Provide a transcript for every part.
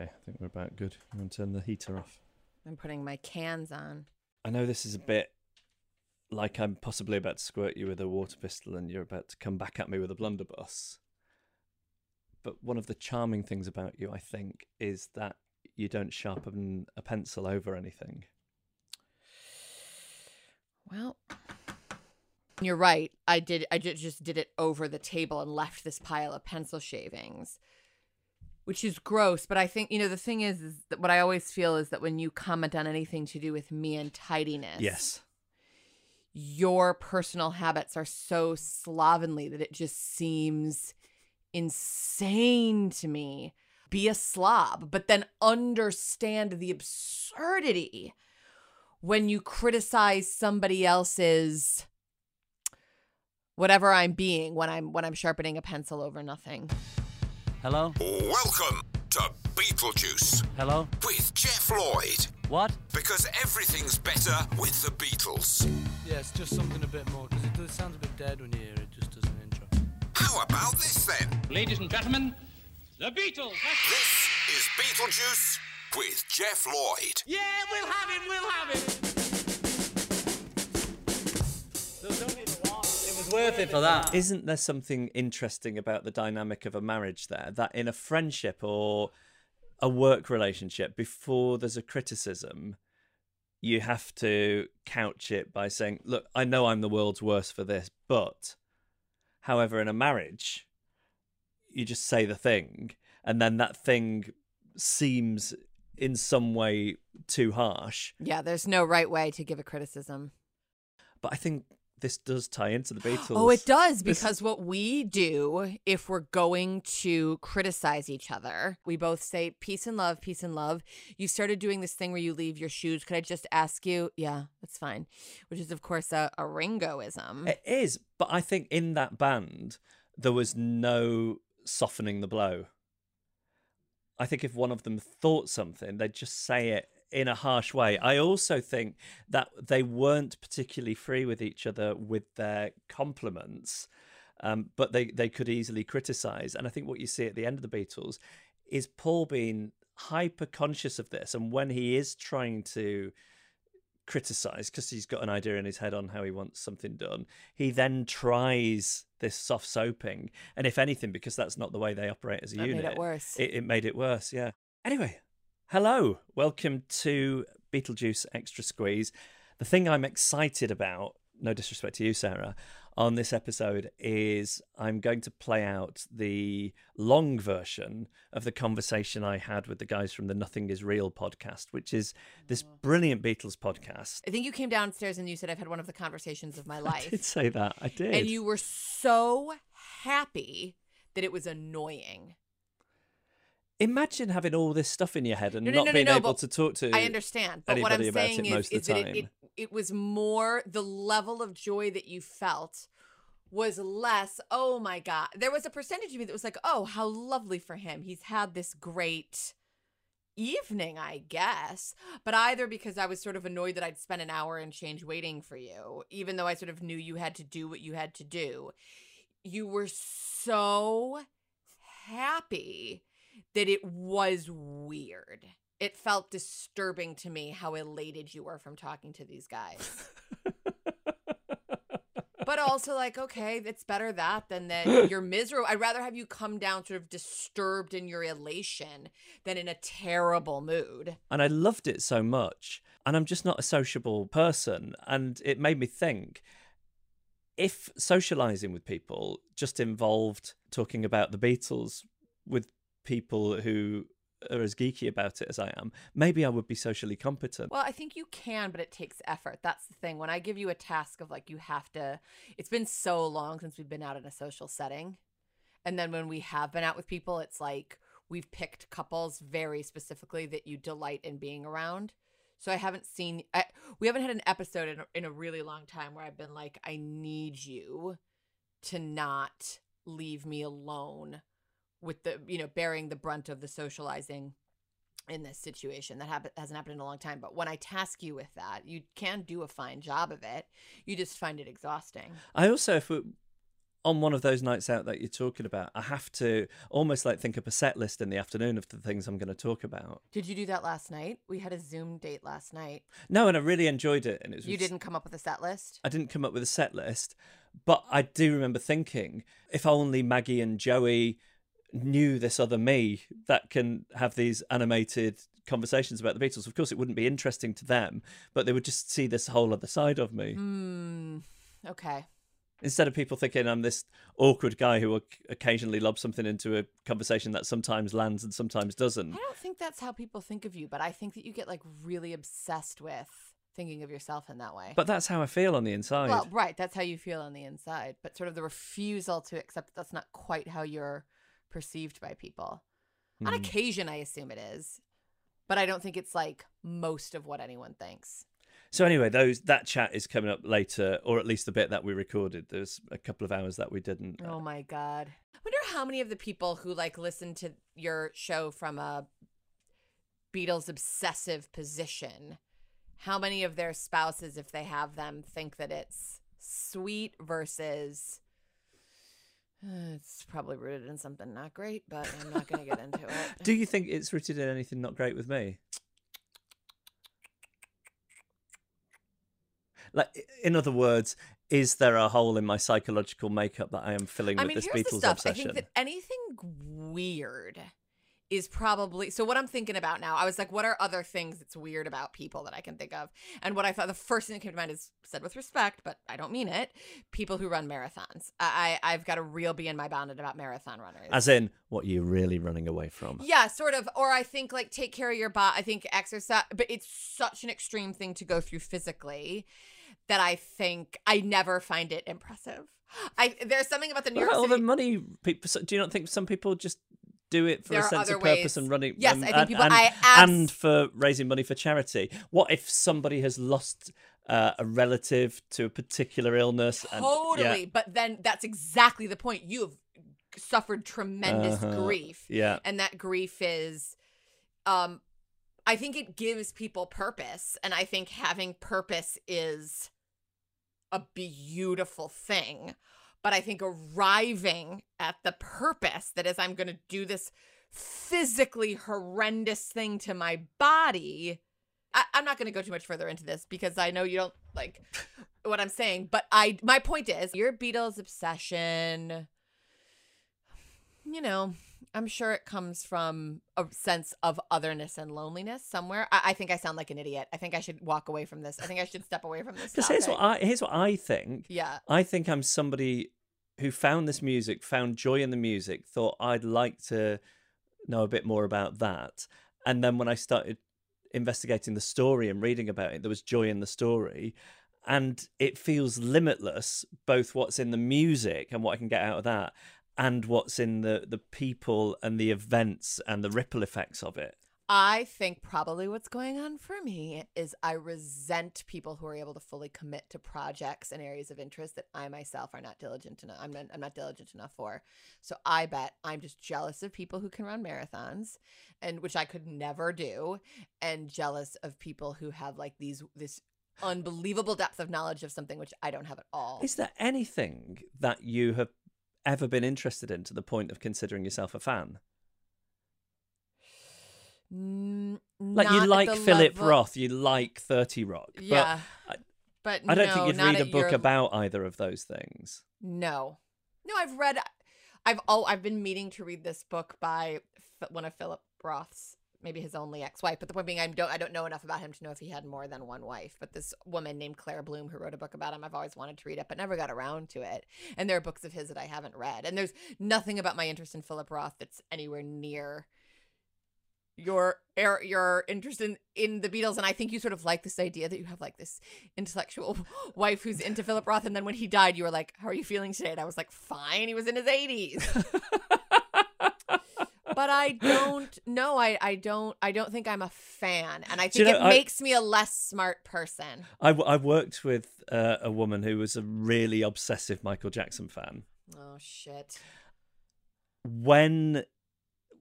Okay, I think we're about good. I'm going to turn the heater off. I'm putting my cans on. I know this is a bit like I'm possibly about to squirt you with a water pistol and you're about to come back at me with a blunderbuss. But one of the charming things about you, I think, is that you don't sharpen a pencil over anything. Well, you're right. I did. I ju- just did it over the table and left this pile of pencil shavings, which is gross. But I think you know the thing is, is that what I always feel is that when you comment on anything to do with me and tidiness, Yes. your personal habits are so slovenly that it just seems insane to me. Be a slob, but then understand the absurdity when you criticize somebody else's whatever I'm being when I'm when I'm sharpening a pencil over nothing. Hello? Welcome to Beatlesjuice Hello? with Jeff Lloyd. What? Because everything's better with the Beatles. Yeah, it's just something a bit more because it does sounds a bit dead when you hear it just as an intro. How about this then? Ladies and gentlemen, the Beatles. This is Beatlesjuice with Jeff Lloyd. Yeah, we'll have it, we'll have it. It was worth it for that. Isn't there something interesting about the dynamic of a marriage there? That in a friendship or a work relationship, before there's a criticism, you have to couch it by saying, Look, I know I'm the world's worst for this, but however, in a marriage, you just say the thing, and then that thing seems in some way too harsh. Yeah, there's no right way to give a criticism. But I think this does tie into the Beatles. Oh, it does This- because what we do if we're going to criticize each other, we both say peace and love, peace and love. You started doing this thing where you leave your shoes. Could I just ask you? Yeah, that's fine. Which is, of course, a, a Ringoism. It is, but I think in that band there was no softening the blow. I think if one of them thought something, they'd just say it in a harsh way. I also think that they weren't particularly free with each other with their compliments, um, but they, they could easily criticize. And I think what you see at the end of the Beatles is Paul being hyper conscious of this. And when he is trying to criticize because he's got an idea in his head on how he wants something done. He then tries this soft soaping, and if anything, because that's not the way they operate as a That made unit, it worse. It, it made it worse. Yeah. Anyway, hello, welcome to Beatlesjuice Extra Squeeze. The thing I'm excited about, no disrespect to you, Sarah, on this episode is I'm going to play out the long version of the conversation I had with the guys from the Nothing Is Real podcast, which is this oh. brilliant Beatles podcast. I think you came downstairs and you said, I've had one of the conversations of my life. I did say that. I did. and you were so happy that it was annoying. Imagine having all this stuff in your head and No, no, not no, being able to talk to. I understand, but what I'm saying is, is that it, it it was more the level of joy that you felt was less. Oh my god, there was a percentage of me that was like, oh, how lovely for him. He's had this great evening, I guess. But either because I was sort of annoyed that I'd spent an hour and change waiting for you, even though I sort of knew you had to do what you had to do. You were so happy that it was weird. It felt disturbing to me how elated you were from talking to these guys. but also like, okay, it's better that than that you're miserable. I'd rather have you come down sort of disturbed in your elation than in a terrible mood. and I loved it so much. And I'm just not a sociable person. And it made me think if socializing with people just involved talking about the Beatles with people who are as geeky about it as I am, maybe I would be socially competent. Well, I think you can, but it takes effort. That's the thing. When I give you a task of like, you have to, it's been so long since we've been out in a social setting. And then when we have been out with people, it's like we've picked couples very specifically that you delight in being around. So I haven't seen, I, we haven't had an episode in in a really long time where I've been like, I need you to not leave me alone with the, you know, bearing the brunt of the socializing in this situation. That happen- hasn't happened in a long time. But when I task you with that, you can do a fine job of it. You just find it exhausting. I also, if we, on one of those nights out that you're talking about, I have to almost like think up a set list in the afternoon of the things I'm going to talk about. Did you do that last night? We had a Zoom date last night. No, and I really enjoyed it. And it was You didn't come up with a set list? I didn't come up with a set list, but I do remember thinking, if only Maggie and Joey knew this other me that can have these animated conversations about the Beatles. Of course, it wouldn't be interesting to them, but they would just see this whole other side of me. Hmm. Okay. Instead of people thinking I'm this awkward guy who occasionally lob something into a conversation that sometimes lands and sometimes doesn't. I don't think that's how people think of you, but I think that you get like really obsessed with thinking of yourself in that way. But that's how I feel on the inside. well, right, that's how you feel on the inside, but sort of the refusal to accept that that's not quite how you're perceived by people. On Hmm. occasion, I assume it is, but I don't think it's like most of what anyone thinks. So anyway, those that chat is coming up later, or at least the bit that we recorded. There's a couple of hours that we didn't. Oh my god. I wonder how many of the people who like listen to your show from a Beatles obsessive position, how many of their spouses, if they have them, think that it's sweet versus "Uh, it's probably rooted in something not great, but I'm not going to get into it. Do you think it's rooted in anything not great with me? Like, in other words, is there a hole in my psychological makeup that I am filling I with mean, this here's the Beatles stuff. obsession? I think that anything weird is probably so. What I'm thinking about now, I was like, what are other things that's weird about people that I can think of? And what I thought the first thing that came to mind is said with respect, but I don't mean it. People who run marathons. I, I I've got a real be in my bounded about marathon runners. As in, what you're really running away from? Yeah, sort of. Or I think like take care of your body. I think exercise, but it's such an extreme thing to go through physically that I think I never find it impressive. I there's something about the New York Well, all the money people. Do you not think some people just do it for There a sense of purpose ways. and running? Yes, um, I think and, people- and, I abs- and for raising money for charity. What if somebody has lost uh, a relative to a particular illness? and- yeah. Totally. But then that's exactly the point. You have suffered tremendous Uh-huh. grief. Yeah. And that grief is um I think it gives people purpose. And I think having purpose is a beautiful thing. But I think arriving at the purpose that is I'm gonna do this physically horrendous thing to my body. I, I'm not going to go too much further into this because I know you don't like what I'm saying. But I, my point is, your Beatles obsession. You know, I'm sure it comes from a sense of otherness and loneliness somewhere. I, I think I sound like an idiot. I think I should walk away from this. I think I should step away from this. Because here's what. I here's what I think. Yeah. I think I'm somebody who found this music, found joy in the music, thought I'd like to know a bit more about that. And then when I started investigating the story and reading about it, there was joy in the story. And it feels limitless, both what's in the music and what I can get out of that, and what's in the, the people and the events and the ripple effects of it. I think probably what's going on for me is I resent people who are able to fully commit to projects and areas of interest that I myself are not diligent enough. I'm not, I'm not diligent enough for. So I bet I'm just jealous of people who can run marathons, and which I could never do, and jealous of people who have like these this unbelievable depth of knowledge of something which I don't have at all. Is there anything that you have ever been interested in to the point of considering yourself a fan? Mm, Like you like Philip level- Roth, you like Thirty Rock. but Yeah. I- But I don't no, think you'd read a book your- about either of those things. No, no, I've read. I've oh, I've been meaning to read this book by one of Philip Roth's, maybe his only ex-wife. But the point being, I don't, I don't know enough about him to know if he had more than one wife. But this woman named Claire Bloom, who wrote a book about him, I've always wanted to read it, but never got around to it. And there are books of his that I haven't read. And there's nothing about my interest in Philip Roth that's anywhere near your your interest in, in the Beatles, and I think you sort of like this idea that you have like this intellectual wife who's into Philip Roth, and then when he died, you were like, "How are you feeling today?" And I was like, "Fine." He was in his eighties, but I don't know. I I don't I don't think I'm a fan, and I Do you think know, it I- makes me a less smart person. I, I worked with uh, a woman who was a really obsessive Michael Jackson fan. Oh shit! When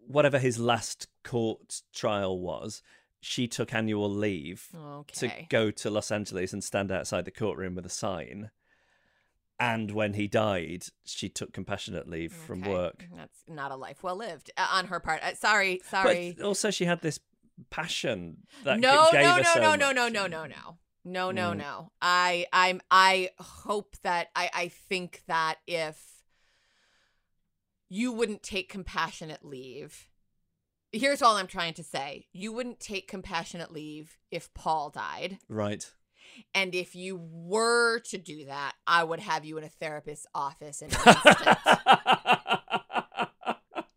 whatever his last court trial was, she took annual leave to go to Los Angeles and stand outside the courtroom with a sign. And when he died, she took compassionate leave from work. That's not a life well lived uh, on her part. Uh, sorry, sorry. But also, she had this passion that no, gave no, her no, so no, much. no, no, no, no, no. No, no, Mm. no. I I'm I hope that I I think that if you wouldn't take compassionate leave. Here's all I'm trying to say. You wouldn't take compassionate leave if Paul died. Right. And if you were to do that, I would have you in a therapist's office in an instant.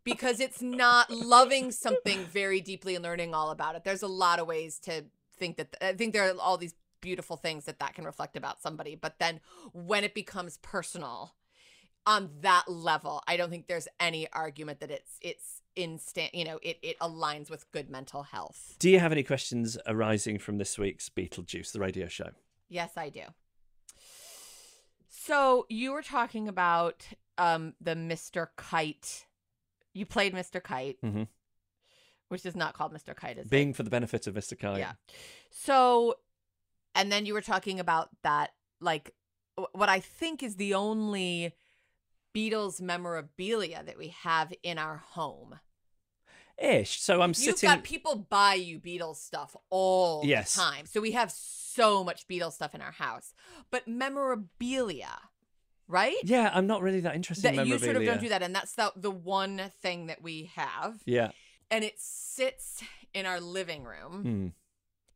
because it's not loving something very deeply and learning all about it. There's a lot of ways to think that I think there are all these beautiful things that that can reflect about somebody, but then when it becomes personal on that level, I don't think there's any argument that it's it's instant, you know, it it aligns with good mental health. Do you have any questions arising from this week's Beatlesjuice, the radio show? Yes, I do. So you were talking about um the Mr. Kite. You played Mr. Kite, Mhm. which is not called Mr. Kite, is it? Being for the benefit of Mr. Kite. Yeah. So, and then you were talking about that, like, what I think is the only Beatles memorabilia that we have in our home. Ish. So I'm You've sitting. got people buy you Beatles stuff all Yes. the time. So we have so much Beatles stuff in our house. But memorabilia, right? Yeah, I'm not really that interested That in you sort of don't do that. And that's the, the one thing that we have. Yeah. And it sits in our living room. Hmm.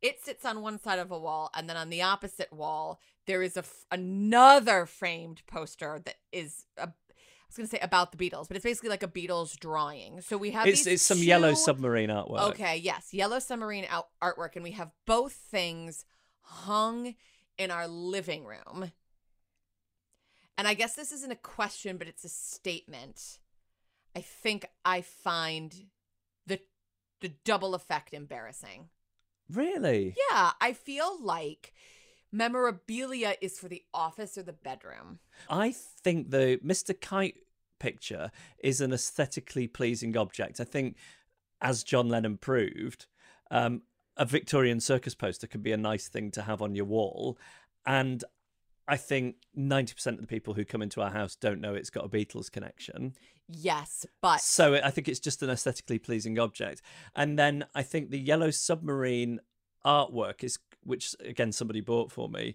it sits on one side of a wall and then on the opposite wall there is a f- another framed poster that is a, was going to say about the Beatles, but it's basically like a Beatles drawing. So we have It's these it's some yellow submarine artwork. Okay, yes, yellow submarine out- artwork, and we have both things hung in our living room. And I guess this isn't a question, but it's a statement. I think I find the the double effect embarrassing. Really? Yeah, I feel like memorabilia is for the office or the bedroom. I think the Mr. Kite picture is an aesthetically pleasing object. I think, as John Lennon proved, um, a Victorian circus poster can be a nice thing to have on your wall. And I think 90% of the people who come into our house don't know it's got a Beatles connection. Yes, but So I think it's just an aesthetically pleasing object. And then I think the yellow submarine artwork is, which again somebody bought for me.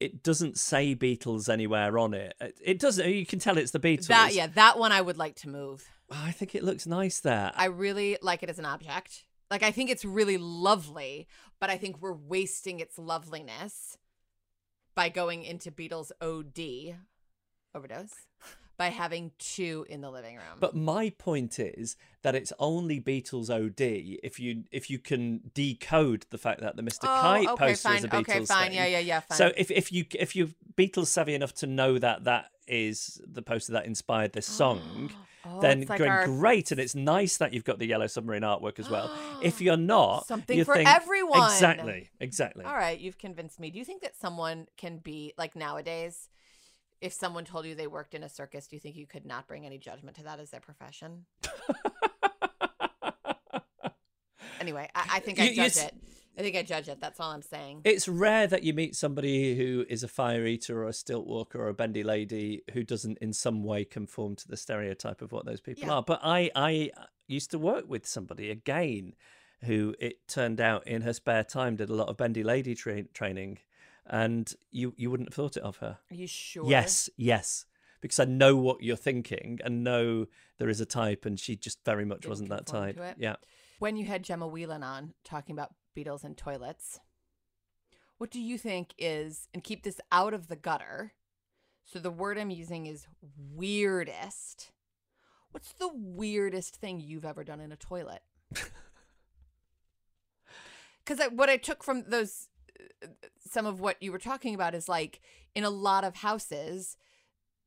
It doesn't say Beatles anywhere on it. It- doesn't. Uh, you can tell it's the Beatles. that yeah, that one I would like to move. I think it looks nice there. I really like it as an object. Like I think it's really lovely, but I think we're wasting its loveliness by going into Beatles OD overdose by having two in the living room. But my point is that it's only Beatles OD if you if you can decode the fact that the Mr. oh, Kite okay, poster fine. is a Beatles okay, fine. thing. Yeah, yeah, yeah. Fine. So if if you if you're Beatles savvy enough to know that that is the poster that inspired this song, Oh, then like going our- great, and it's nice that you've got the yellow submarine artwork as well. if you're not, Something you for think- everyone. Exactly, exactly. All right, you've convinced me. Do you think that someone can be like nowadays? If someone told you they worked in a circus, do you think you could not bring any judgment to that as their profession? anyway, I, I think I You- you judge s- it. I think I judge it. That's all I'm saying. It's rare that you meet somebody who is a fire eater or a stilt walker or a bendy lady who doesn't in some way conform to the stereotype of what those people Yeah. are. But I, I uh, used to work with somebody again who it turned out in her spare time did a lot of bendy lady tra- training, and you you wouldn't have thought it of her. Are you sure? Yes, yes. Because I know what you're thinking and know there is a type, and she just very much Didn't wasn't that type. Yeah. When you had Gemma Whelan on talking about Beatles and toilets, what do you think is, and keep this out of the gutter? So the word I'm using is weirdest. What's the weirdest thing you've ever done in a toilet? Because what I took from those, some of what you were talking about is like in a lot of houses,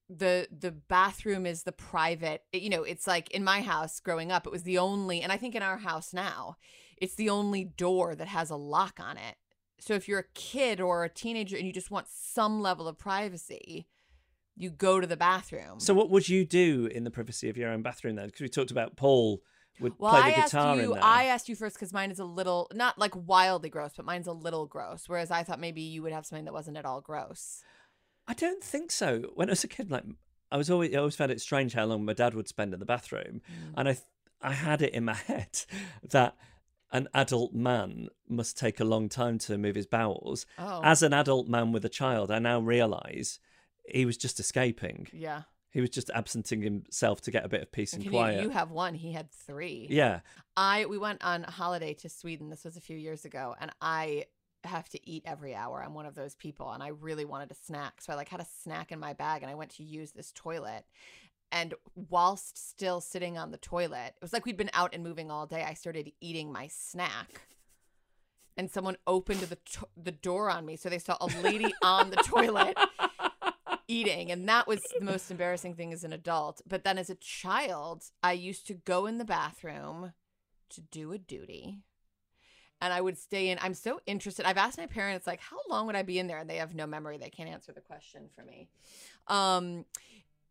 the the bathroom is the private you know it's like in my house growing up it was the only and i think in our house now it's the only door that has a lock on it so if you're a kid or a teenager and you just want some level of privacy you go to the bathroom So what would you do in the privacy of your own bathroom then? Because we talked about Paul would well play i the asked guitar in you there. i asked you first because mine is a little not like wildly gross but mine's a little gross whereas i thought maybe you would have something that wasn't at all gross I don't think so. When I was a kid, like I was always I always found it strange how long my dad would spend in the bathroom, Mm. and I I had it in my head that an adult man must take a long time to move his bowels. Oh. As an adult man with a child, I now realise he was just escaping. Yeah. He was just absenting himself to get a bit of peace and you, quiet. you have one. He had three. yeah. I we went on holiday to Sweden. This was a few years ago, and I have to eat every hour. I'm one of those people, and I really wanted a snack, so I like had a snack in my bag, and I went to use this toilet. And whilst still sitting on the toilet, it was like we'd been out and moving all day. I started eating my snack, and someone opened the to- the door on me, so they saw a lady on the toilet eating and that was the most embarrassing thing as an adult. But then as a child i used to go in the bathroom to do a duty and i would stay in. I'm so interested. I've asked my parents like how long would i be in there? And they have no memory. They can't answer the question for me. Um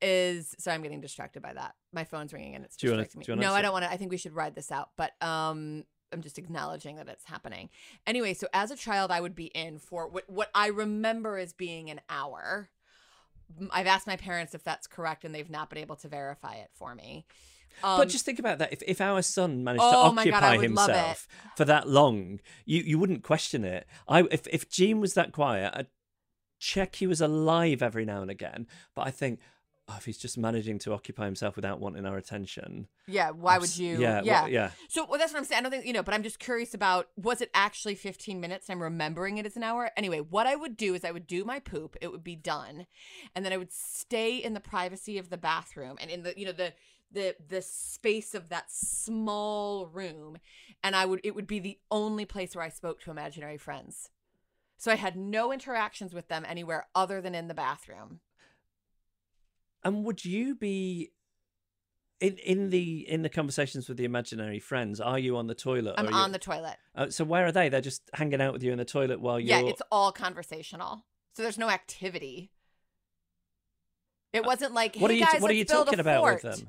is sorry i'm getting distracted by that. My phone's ringing and it's you wanna- distracting me. no i don't want to i think we should ride this out but um I'm just acknowledging that it's happening. Anyway, so as a child, I would be in for what, what I remember as being an hour. I've asked my parents if that's correct, and they've not been able to verify it for me. Um, but just think about that. If, if our son managed Oh to God, occupy it. himself for that long, you, you wouldn't question it. I if if Gene was that quiet, I'd check he was alive every now and again. But I think oh, if he's just managing to occupy himself without wanting our attention, yeah, why would you? Yeah, yeah. yeah. So well, that's what I'm saying. I don't think you know, but I'm just curious about was it actually 15 minutes? I'm remembering it as an hour. Anyway, what I would do is I would do my poop. It would be done, and then I would stay in the privacy of the bathroom and in the you know the the the space of that small room, and I would it would be the only place where I spoke to imaginary friends. So I had no interactions with them anywhere other than in the bathroom. And would you be in in the in the conversations with the imaginary friends? Are you on the toilet? I'm on you- the toilet. Uh, so where are they? They're just hanging out with you in the toilet while you're. Yeah, it's all conversational. So there's no activity. It wasn't like, what hey are you guys, What are you talking a about with fort." them?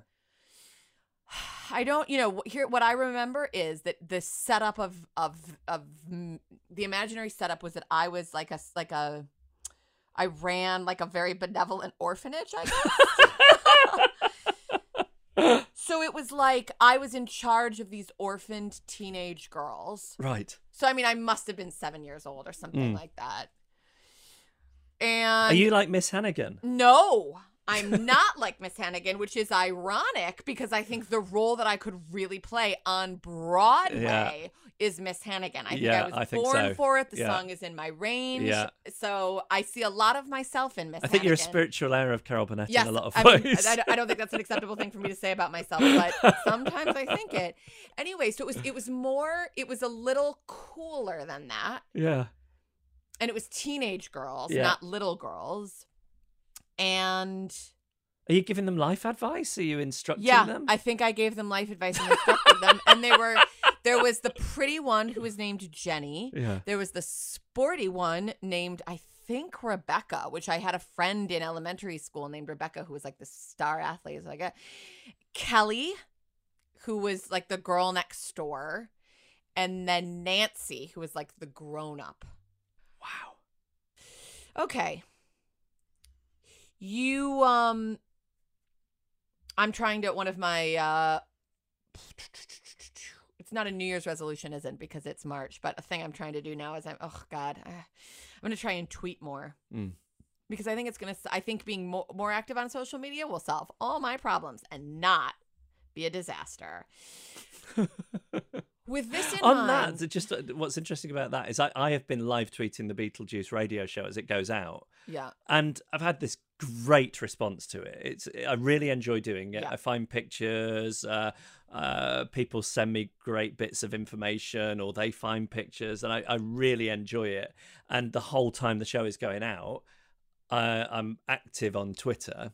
I don't, you know, here what I remember is that the setup of of of the imaginary setup was that I was like a like a I ran like a very benevolent orphanage, I guess. so it was like I was in charge of these orphaned teenage girls. Right. So I mean, I must have been 7 years old or something Mm. like that. And Are you like Miss Hannigan? no, I'm not like Miss Hannigan, which is ironic because I think the role that I could really play on Broadway is Miss Hannigan. I think Yeah, I was I born so. for it. The Yeah. song is in my range. Yeah. So I see a lot of myself in Miss I think you're a spiritual heir of Carol Burnett Yes, in a lot of I, mean, ways. I, I don't think that's an acceptable thing for me to say about myself, but sometimes I think it. Anyway, so it was it was more it was a little cooler than that yeah. and it was teenage girls, Yeah. not little girls. And Are you giving them life advice? Are you instructing yeah, them? I think I gave them life advice and instructed them. And they were there was the pretty one who was named Jenny. Yeah. There was the sporty one named I think Rebecca, which I had a friend in elementary school named Rebecca who was like the star athlete. Like a Kelly, who was like the girl next door, and then Nancy, who was like the grown up. Wow. Okay. You um I'm trying to one of my uh it's not a New Year's resolution, isn't because it's March, but a thing I'm trying to do now is I'm oh god, I'm gonna try and tweet more Mm. because I think it's gonna. I think being more more active on social media will solve all my problems and not be a disaster. With this in On mind, that, just uh, what's interesting about that is I, I have been live tweeting the Beatlesjuice radio show as it goes out, yeah, and I've had this great response to it. It's I really enjoy doing it. Yeah. I find pictures. Uh, uh, people send me great bits of information, or they find pictures, and I, I really enjoy it. And the whole time the show is going out, uh, I'm active on Twitter.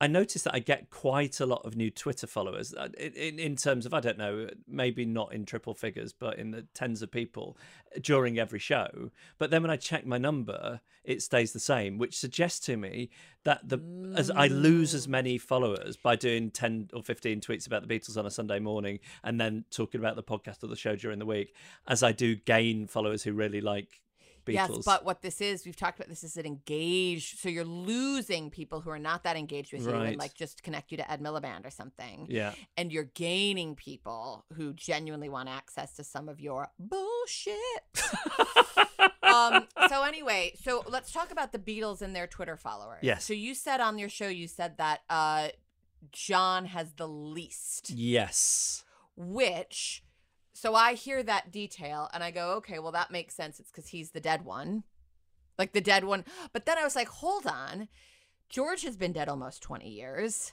I noticed that I get quite a lot of new Twitter followers uh, in, in, in terms of, I don't know, maybe not in triple figures, but in the tens of people during every show. But then when I check my number, it stays the same, which suggests to me that the as I lose as many followers by doing 10 or 15 tweets about the Beatles on a Sunday morning and then talking about the podcast or the show during the week, as I do gain followers who really like Beatles. Yes, but what this is, we've talked about this is an engaged. So you're losing people who are not that engaged with you and like just connect you to Ed Miliband or something. yeah, And you're gaining people who genuinely want access to some of your bullshit. um, so anyway, so let's talk about the Beatles and their Twitter followers. Yes. So you said on your show, you said that uh, John has the least yes, which so I hear that detail and I go, okay, well that makes sense. It's because he's the dead one, like the dead one. But then I was like, hold on, George has been dead almost twenty years.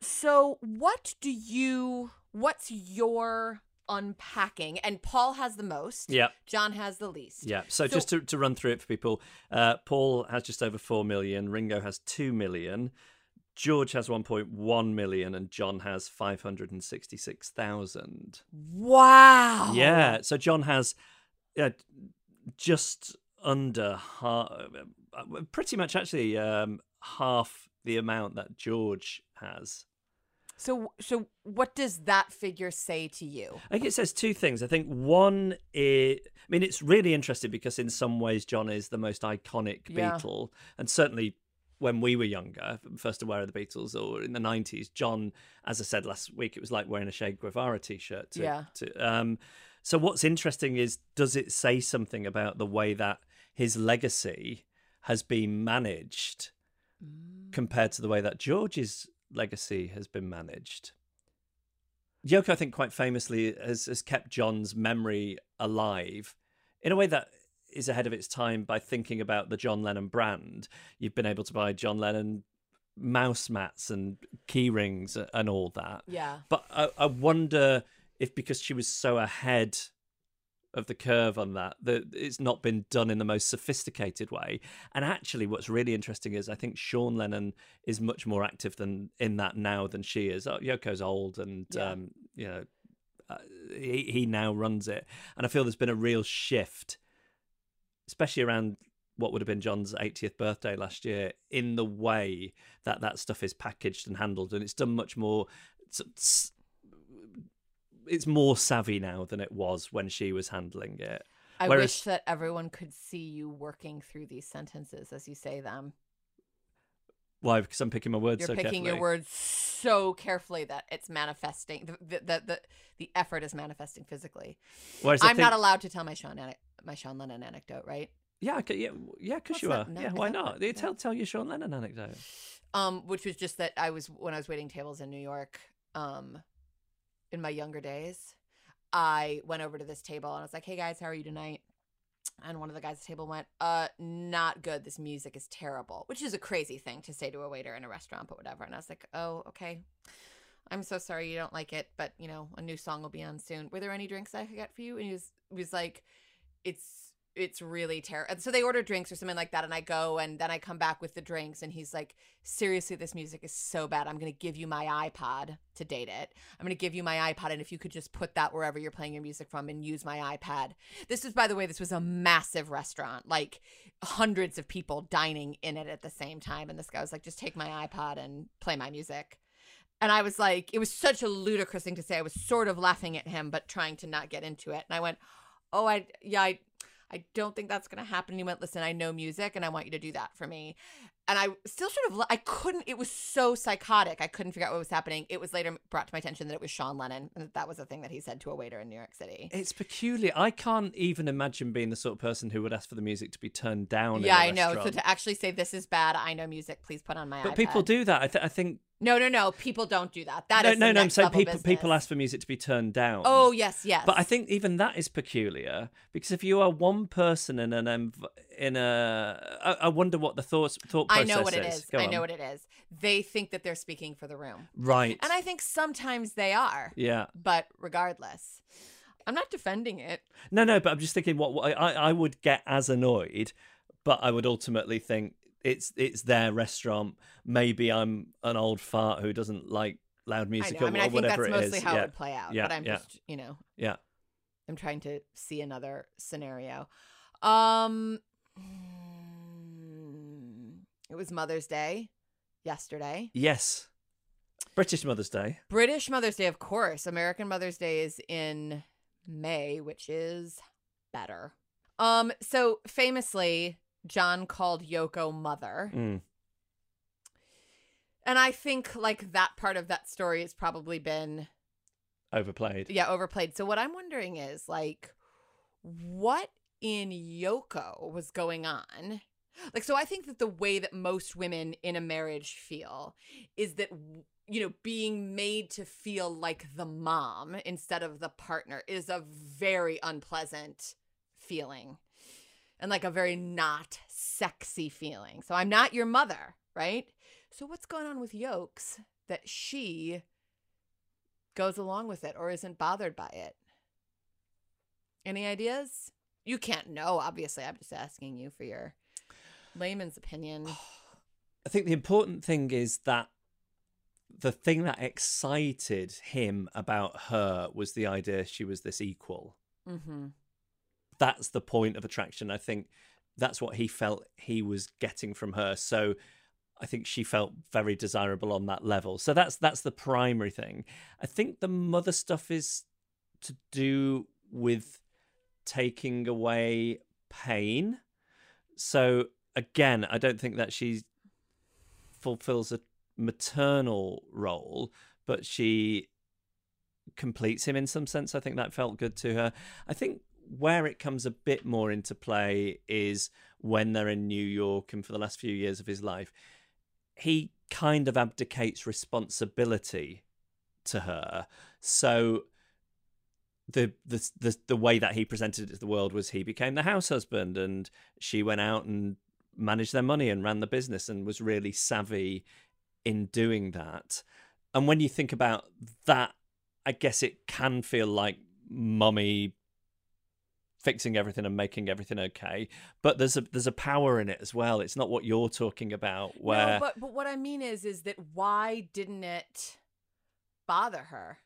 So what do you? What's your unpacking? And Paul has the most. yeah. John has the least. Yeah. So, So- just to, to run through it for people, uh, Paul has just over 4 million, Ringo has 2 million, George has 1.1 million, and John has 566,000. Wow. Yeah. So, John has uh, just under half, pretty much actually um, half the amount that George has. So so what does that figure say to you? I think it says two things. I think one is, I mean, it's really interesting because in some ways John is the most iconic Yeah. Beatle, and certainly when we were younger, first aware of the Beatles, or in the '90s, John, as I said last week, it was like wearing a Che Guevara T-shirt. To, Yeah. To, um, so what's interesting is, does it say something about the way that his legacy has been managed compared to the way that George's legacy has been managed? Yoko, I think, quite famously has, has kept John's memory alive in a way that is ahead of its time by thinking about the John Lennon brand. You've been able to buy John Lennon mouse mats and key rings and all that. Yeah. But I, I wonder if because she was so ahead of the curve on that, that it's not been done in the most sophisticated way. And actually, what's really interesting is I think Sean Lennon is much more active than in that now than she is. Uh, Yoko's old, and Yeah. um, you know, uh, he he now runs it, and I feel there's been a real shift, especially around what would have been John's 80th birthday last year, in the way that that stuff is packaged and handled, and it's done much more. s- s- It's more savvy now than it was when she was handling it. I Whereas- wish that everyone could see you working through these sentences as you say them. Why? Because I'm picking my words so. You're so picking your words so carefully that it's manifesting. The the the, the, effort is manifesting physically. Whereas I'm not allowed to tell my Sean my Sean Lennon anecdote, right? Yeah, yeah, yeah, because you are. Yeah, why not? You. Tell tell your Sean Lennon anecdote. Um, which was just that I was when I was waiting tables in New York, um, in my younger days, I went over to this table and I was like, "Hey guys, how are you tonight?" And one of the guys at the table went, "Uh, not good. This music is terrible," which is a crazy thing to say to a waiter in a restaurant, but whatever. And I was like, "Oh, okay." I'm so sorry you don't like it, but you know, a new song will be on soon. Were there any drinks I could get for you? And he was he was like, It's it's really terrible. So they order drinks or something like that, and I go and then I come back with the drinks, and he's like, Seriously, this music is so bad. I'm gonna give you my iPod to date it. I'm gonna give you my iPod, and if you could just put that wherever you're playing your music from and use my iPad. This was, by the way, this was a massive restaurant, like hundreds of people dining in it at the same time. And this guy was like, just take my iPod and play my music. And I was like, it was such a ludicrous thing to say. I was sort of laughing at him, but trying to not get into it. And I went, oh, I, yeah, I, I don't think that's going to happen. And he went, listen, I know music and I want you to do that for me. And I still sort of, I couldn't, it was so psychotic. I couldn't figure out what was happening. It was later brought to my attention that it was Sean Lennon. And that, that was a thing that he said to a waiter in New York City. It's peculiar. I can't even imagine being the sort of person who would ask for the music to be turned down. Yeah, in a I know. So to actually say, this is bad, I know music, please put on my but iPad. people do that. I, th- I think. No, no, no. People don't do that. That no, is no, no. I'm saying people people ask for music to be turned down. Oh, yes, yes. But I think even that is peculiar because if you are one person in an env- in a, I, I wonder what the thoughts thought I know what it is. is. Go I on. know what it is. They think that they're speaking for the room. Right. And I think sometimes they are. yeah. But regardless, I'm not defending it. No, no. But I'm just thinking what, what I I would get as annoyed, but I would ultimately think it's it's their restaurant. Maybe I'm an old fart who doesn't like loud music or, I mean, I think that's mostly is. how yeah. it would play out. Yeah, but I'm yeah. just, you know, Yeah. I'm trying to see another scenario. Um, it was Mother's Day yesterday. Yes. British Mother's Day. British Mother's Day, of course. American Mother's Day is in May, which is better. Um, so famously, John called Yoko mother. Mm. And I think like that part of that story has probably been Overplayed. yeah, overplayed. So what I'm wondering is like what in Yoko was going on? Like so I think that the way that most women in a marriage feel is that you know, being made to feel like the mom instead of the partner is a very unpleasant feeling. And like a very not sexy feeling. So I'm not your mother, right? So what's going on with Yokes that she goes along with it or isn't bothered by it? Any ideas? You can't know, obviously. I'm just asking you for your layman's opinion. I think the important thing is that the thing that excited him about her was the idea she was this equal. Mm-hmm. That's the point of attraction. I think that's what he felt he was getting from her. So I think she felt very desirable on that level. So that's that's the primary thing. I think the mother stuff is to do with taking away pain. So again, I don't think that she fulfills a maternal role, but she completes him in some sense. I think that felt good to her. I think where it comes a bit more into play is when they're in New York and for the last few years of his life, he kind of abdicates responsibility to her. So the the the, the way that he presented it to the world was he became the house husband and she went out and managed their money and ran the business and was really savvy in doing that. And when you think about that, I guess it can feel like mummy fixing everything and making everything okay. But there's a there's a power in it as well. It's not what you're talking about where No, but but what I mean is is that why didn't it bother her?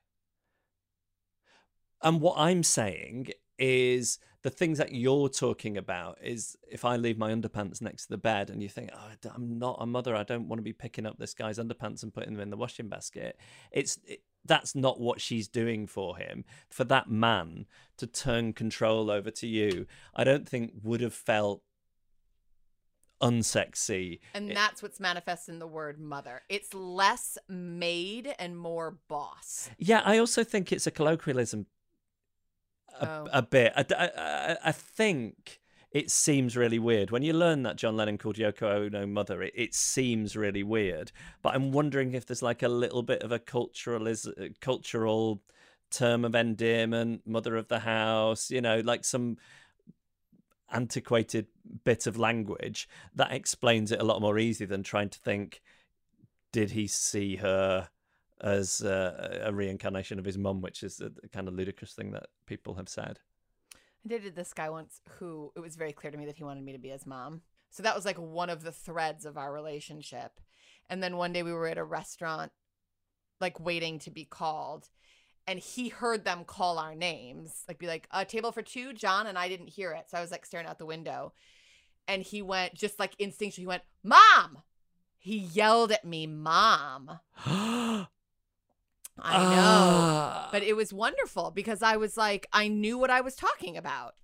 And what I'm saying is the things that you're talking about is if I leave my underpants next to the bed and you think, oh, I'm not a mother, I don't want to be picking up this guy's underpants and putting them in the washing basket. It's it, that's not what she's doing for him. For that man to turn control over to you, I don't think would have felt unsexy. And It- that's what's manifest in the word mother. It's less maid and more boss. Yeah, I also think it's a colloquialism a, Oh. a bit. I, I, I- I think it seems really weird when you learn that John Lennon called Yoko Ono mother. It, it seems really weird, but I'm wondering if there's like a little bit of a culturalis, cultural term of endearment, mother of the house. You know, like some antiquated bit of language that explains it a lot more easy than trying to think. Did he see her as uh, a reincarnation of his mum, which is a kind of ludicrous thing that people have said. I dated this guy once who it was very clear to me that he wanted me to be his mom. So that was like one of the threads of our relationship. And then one day we were at a restaurant, like waiting to be called. And he heard them call our names, like be like, a table for two, John. And I didn't hear it. So I was like staring out the window. And he went, just like instinctually, he went, Mom! He yelled at me, Mom. I know. Ah. But it was wonderful because I was like, I knew what I was talking about.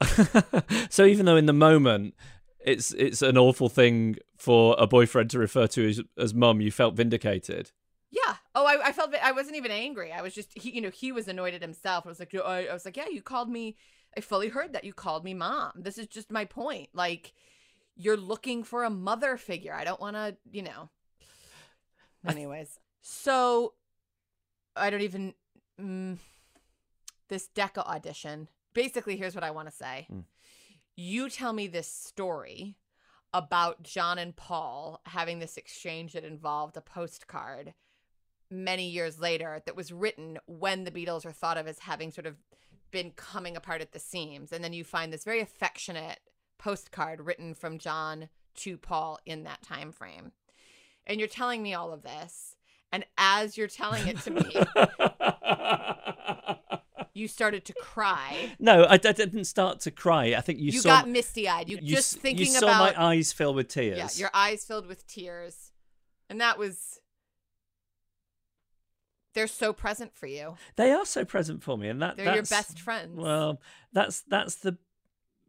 so even though in the moment it's it's an awful thing for a boyfriend to refer to as, as mum, you felt vindicated. Yeah. Oh, I, I felt I wasn't even angry. I was just he, you know, he was annoyed at himself. I was like, I, I was like, yeah, you called me. I fully heard that you called me mom. This is just my point. Like, you're looking for a mother figure. I don't want to, you know. Anyways, so I don't even mm, this DECA audition. Basically, here's what I want to say. Mm. You tell me this story about John and Paul having this exchange that involved a postcard many years later that was written when the Beatles are thought of as having sort of been coming apart at the seams. And then you find this very affectionate postcard written from John to Paul in that time frame. And you're telling me all of this. And as you're telling it to me, you started to cry. no, I, I didn't start to cry. I think you, You, saw got misty eyed. You, you, just thinking you saw about my eyes fill with tears. Yeah, your eyes filled with tears. And that was they're so present for you. They are so present for me, and that They're your best friends. Well, that's that's the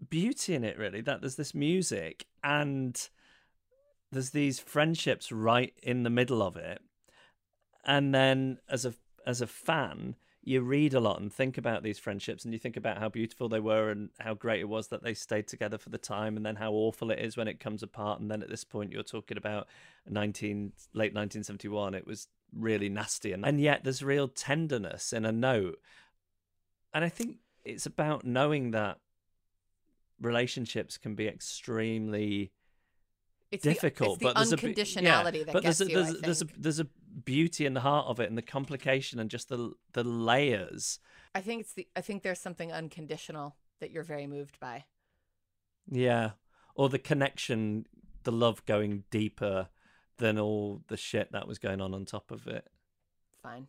beauty in it, really. That there's this music and there's these friendships right in the middle of it. And then as a as a fan, you read a lot and think about these friendships and you think about how beautiful they were and how great it was that they stayed together for the time and then how awful it is when it comes apart. And then at this point you're talking about 19 late 1971 it was really nasty. And, and yet there's real tenderness in a note. And i think it's about knowing that relationships can be extremely It's the- difficult, it's the but there's a unconditionality yeah, that but gets there's a, you. There's, a- there's a there's a beauty in the heart of it and the complication and just the the layers. I think it's the. I think there's something unconditional that you're very moved by. Yeah, or the connection, the love going deeper than all the shit that was going on on top of it. Fine.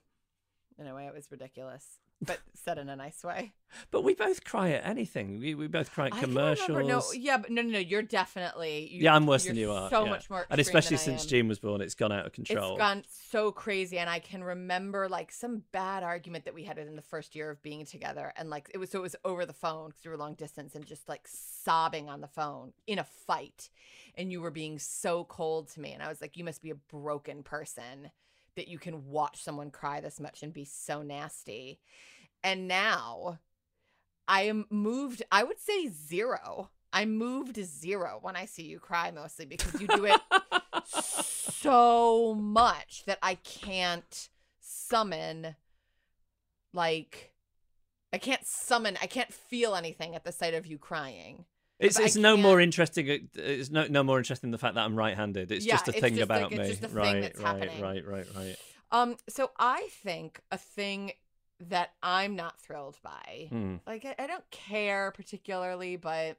In a way, it was ridiculous, but said in a nice way. But we both cry at anything. We we both cry at I commercials. remember- No, yeah, but no, no, no. You're definitely. You, yeah, I'm worse than you are. So yeah. much more. and especially since. Jean was born, it's gone out of control. It's gone so crazy, and I can remember like some bad argument that we had in the first year of being together, and like it was so it was over the phone because we were long distance, and just like sobbing on the phone in a fight, and you were being so cold to me, and I was like, you must be a broken person that you can watch someone cry this much and be so nasty, and now I am moved. I would say zero. I moved to zero when I see you cry, mostly because you do it so much that I can't summon like I can't summon I can't feel anything at the sight of you crying. It's it's no more interesting. uh, It's no no more interesting the fact that I'm right-handed. It's Yeah, just a it's thing just like- about it's me. just a thing right, that's right, happening. right, right, right. Um so I think a thing that I'm not thrilled by. Hmm. Like I, I don't care particularly, but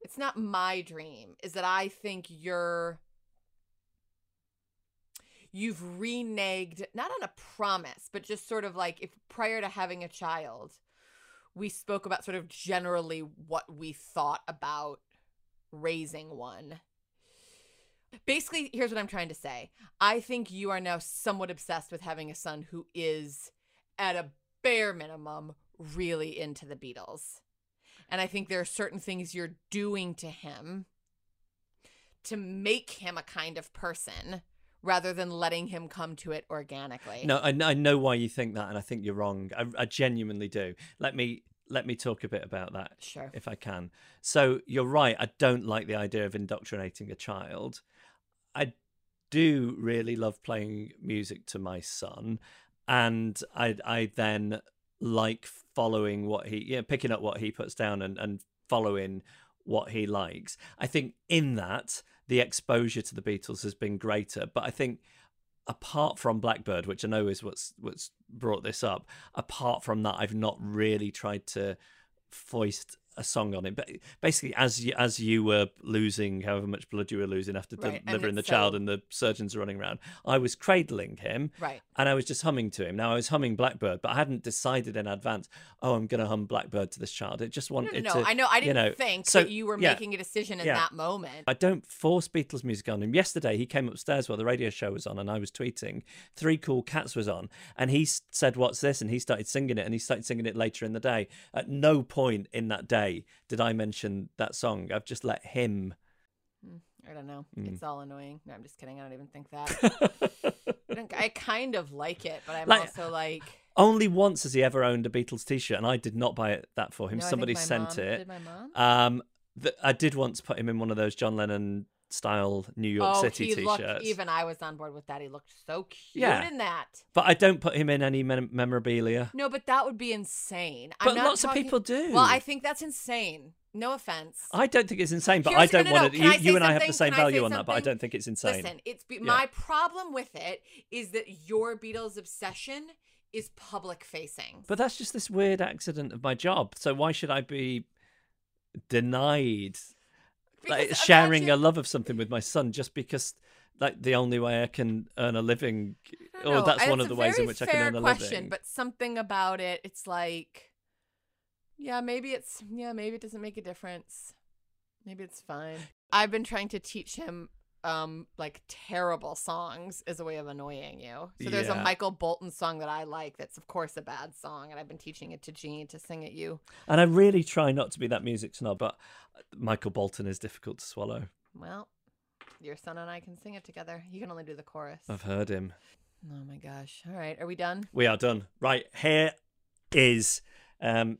it's not my dream is that I think you're you've reneged not on a promise, but just sort of like if prior to having a child, we spoke about sort of generally what we thought about raising one. Basically, here's what I'm trying to say. I think you are now somewhat obsessed with having a son who is, at a bare minimum, really into the Beatles. And I think there are certain things you're doing to him to make him a kind of person rather than letting him come to it organically. No, I, I know why you think that, and I think you're wrong. I, I genuinely do. Let me let me talk a bit about that, Sure. if I can. So you're right. I don't like the idea of indoctrinating a child. I do really love playing music to my son, and I I then like following what he, yeah, picking up what he puts down and and following what he likes. I think in that the exposure to the Beatles has been greater, but I think apart from Blackbird, which I know is what's what's brought this up, apart from that, I've not really tried to foist a song on it. But basically, as you, as you were losing however much blood you were losing after Right, delivering the it's child and the surgeons are running around, I was cradling him Right. and I was just humming to him. Now I was humming Blackbird, but I hadn't decided in advance. Oh, I'm going to hum Blackbird to this child. It just No, wanted no, no. to. I know. I didn't know, think so, that you were yeah. making a decision in yeah. that moment. I don't force Beatles music on him. Yesterday, he came upstairs while the radio show was on, and I was tweeting. Three Cool Cats was on, and he said, "What's this?" And he started singing it, and he started singing it later in the day. At no point in that day did I mention that song. I've just let him. I don't know. Mm. It's all annoying. No, I'm just kidding. I don't even think that. I, I kind of like it, but I'm Like- also like. Only once has he ever owned a Beatles T-shirt, and I did not buy it that for him. No, Somebody sent mom- it. Did my mom? Um, th- I did once put him in one of those John Lennon style New York oh, City T-shirts. looked. Even I was on board with that. He looked so cute Yeah. in that. But I don't put him in any mem- memorabilia. No, but that would be insane. But I'm not lots of people do. Well, I think that's insane. No offense. I don't think it's insane, but Here's- I don't no, no. want to. You, you and I have the same value on that, but I don't think it's insane. Listen, it's be- Yeah. my problem with it is that your Beatles obsession is public facing. But that's just this weird accident of my job. So why should I be denied like sharing a love of something with my son just because like the only way I can earn a living, or know. That's one of the ways in which I can earn a question, living. But something about it, it's like, yeah, maybe it's yeah, maybe it doesn't make a difference. Maybe it's fine. I've been trying to teach him um like terrible songs is a way of annoying you. So there's a Michael Bolton song that I like that's of course a bad song and I've been teaching it to Jean to sing at you. And I really try not to be that music snob, but Michael Bolton is difficult to swallow. Well, your son and I can sing it together. You can only do the chorus. I've heard him. Oh my gosh. All right, are we done? We are done. Right, here is um,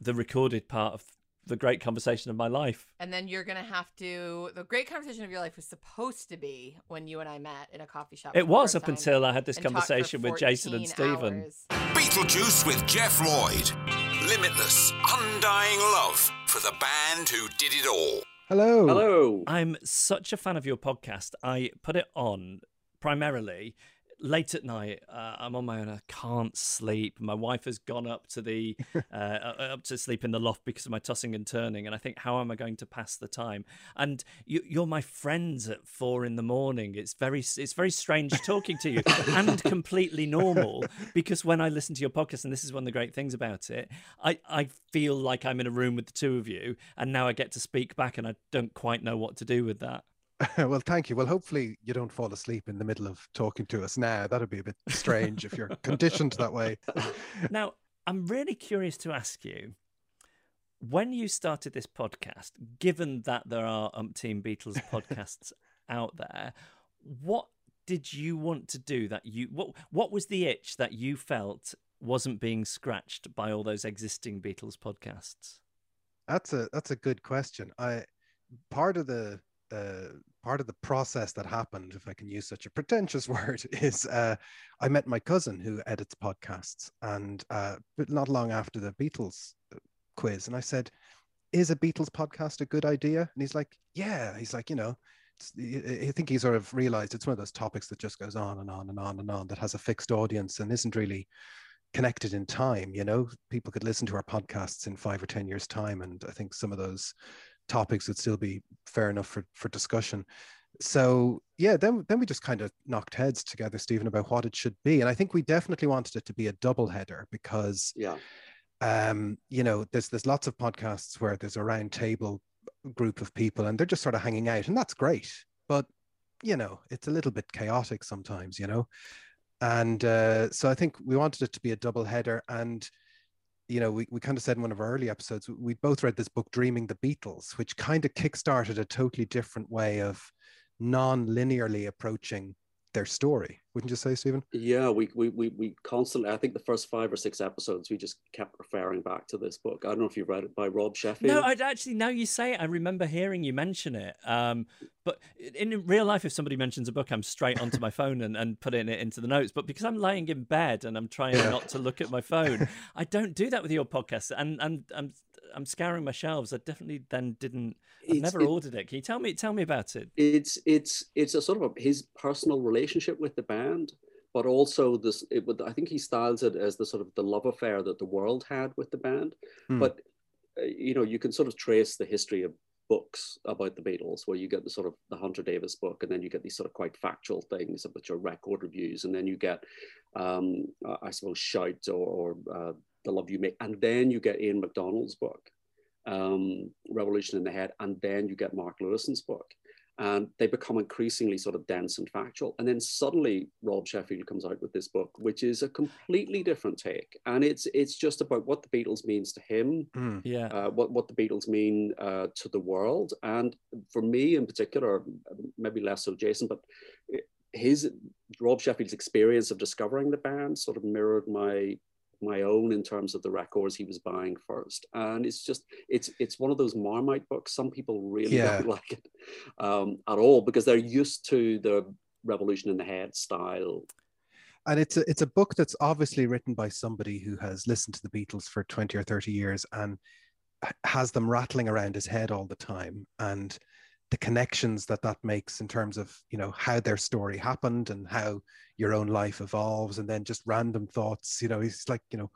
the recorded part of the great conversation of my life. And then you're gonna have to. The great conversation of your life was supposed to be when you and I met in a coffee shop. It was up until I had this and talked for conversation with Jason and 14 Stephen. Beatlesjuice with Jeff Lloyd. Limitless, undying love for the band who did it all. Hello. Hello. I'm such a fan of your podcast. I put it on primarily late at night. Uh, I'm on my own. I can't sleep. My wife has gone up to the uh, uh, up to sleep in the loft because of my tossing and turning. And I think, how am I going to pass the time? And you, you're my friends at four in the morning. It's very it's very strange talking to you and completely normal because when I listen to your podcast, and this is one of the great things about it, I I feel like I'm in a room with the two of you, and now I get to speak back, and I don't quite know what to do with that. well, thank you. Well, hopefully you don't fall asleep in the middle of talking to us now. That'd be a bit strange if you're conditioned that way. Now, I'm really curious to ask you when you started this podcast, given that there are umpteen Beatles podcasts out there, what did you want to do that you what what was the itch that you felt wasn't being scratched by all those existing Beatles podcasts? That's a that's a good question. I part of the uh, part of the process that happened, if I can use such a pretentious word, is uh, I met my cousin who edits podcasts, and uh, but not long after the Beatles uh, quiz, and I said, "Is a Beatles podcast a good idea?" And he's like, "Yeah." He's like, you know. I I think he sort of realized it's one of those topics that just goes on and on and on and on that has a fixed audience and isn't really connected in time you know people could listen to our podcasts in five or ten years time and i think some of those topics would still be fair enough for for discussion. So yeah then then we just kind of knocked heads together stephen about what it should be. And i think we definitely wanted it to be a double header because Yeah. um you know there's there's lots of podcasts where there's a round table group of people and they're just sort of hanging out and that's great. But you know it's a little bit chaotic sometimes you know? And uh, so i think we wanted it to be a double header and you know we, we kind of said in one of our early episodes we both read this book dreaming the beatles which kind of kickstarted a totally different way of non-linearly approaching their story wouldn't you say stephen Yeah, we, we we we constantly. I think the first five or six episodes, we just kept referring back to this book. I don't know if you've read it by Rob Sheffield. No, I'd actually now you say it, I remember hearing you mention it. Um, but in real life, if somebody mentions a book, I'm straight onto my phone and, and putting it into the notes. But because I'm lying in bed and I'm trying not to look at my phone, I don't do that with your podcast. And and I'm I'm scouring my shelves. I definitely then didn't. I've never it- ordered it. Can you tell me tell me about it? it's it's it's a sort of a, his personal relationship with the band, but also this. It would I think he styles it as the sort of the love affair that the world had with the band. Hmm. But uh, you know, you can sort of trace the history of books about the Beatles, where you get the sort of the Hunter Davies book, and then you get these sort of quite factual things about your record reviews, and then you get, um, I suppose, Shout or, or uh, The Love You Make, and then you get Ian MacDonald's book, um, Revolution in the Head, and then you get Mark Lewisohn's book. And they become increasingly sort of dense and factual. And then suddenly Rob Sheffield comes out with this book, which is a completely different take. And it's it's just about what the Beatles means to him, Mm. Yeah. uh, what what the Beatles mean uh, to the world, and for me in particular, maybe less so Jason, but his Rob Sheffield's experience of discovering the band sort of mirrored my my own in terms of the records he was buying first, and it's just it's it's one of those Marmite books. Some people really Yeah. don't like it um, at all because they're used to the Revolution in the Head style. and it's a it's a book that's obviously written by somebody who has listened to the Beatles for 20 or 30 years and has them rattling around his head all the time and the connections that that makes in terms of you know how their story happened and how your own life evolves and then just random thoughts you know it's like you know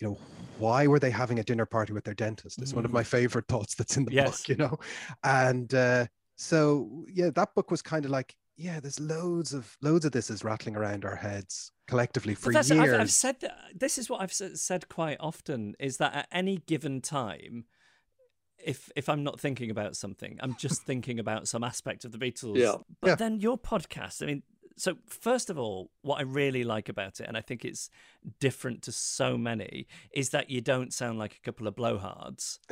you know why were they having a dinner party with their dentist it's one of my favorite thoughts that's in the Yes. book you know? And uh so yeah that book was kind of like yeah there's loads of loads of this is rattling around our heads collectively for years I've, I've said this is what I've said quite often is that at any given time, if if I'm not thinking about something, I'm just thinking about some aspect of the Beatles. Yeah. But Yeah. then your podcast, I mean, so first of all, what I really like about it, and I think it's different to so many, is that you don't sound like a couple of blowhards.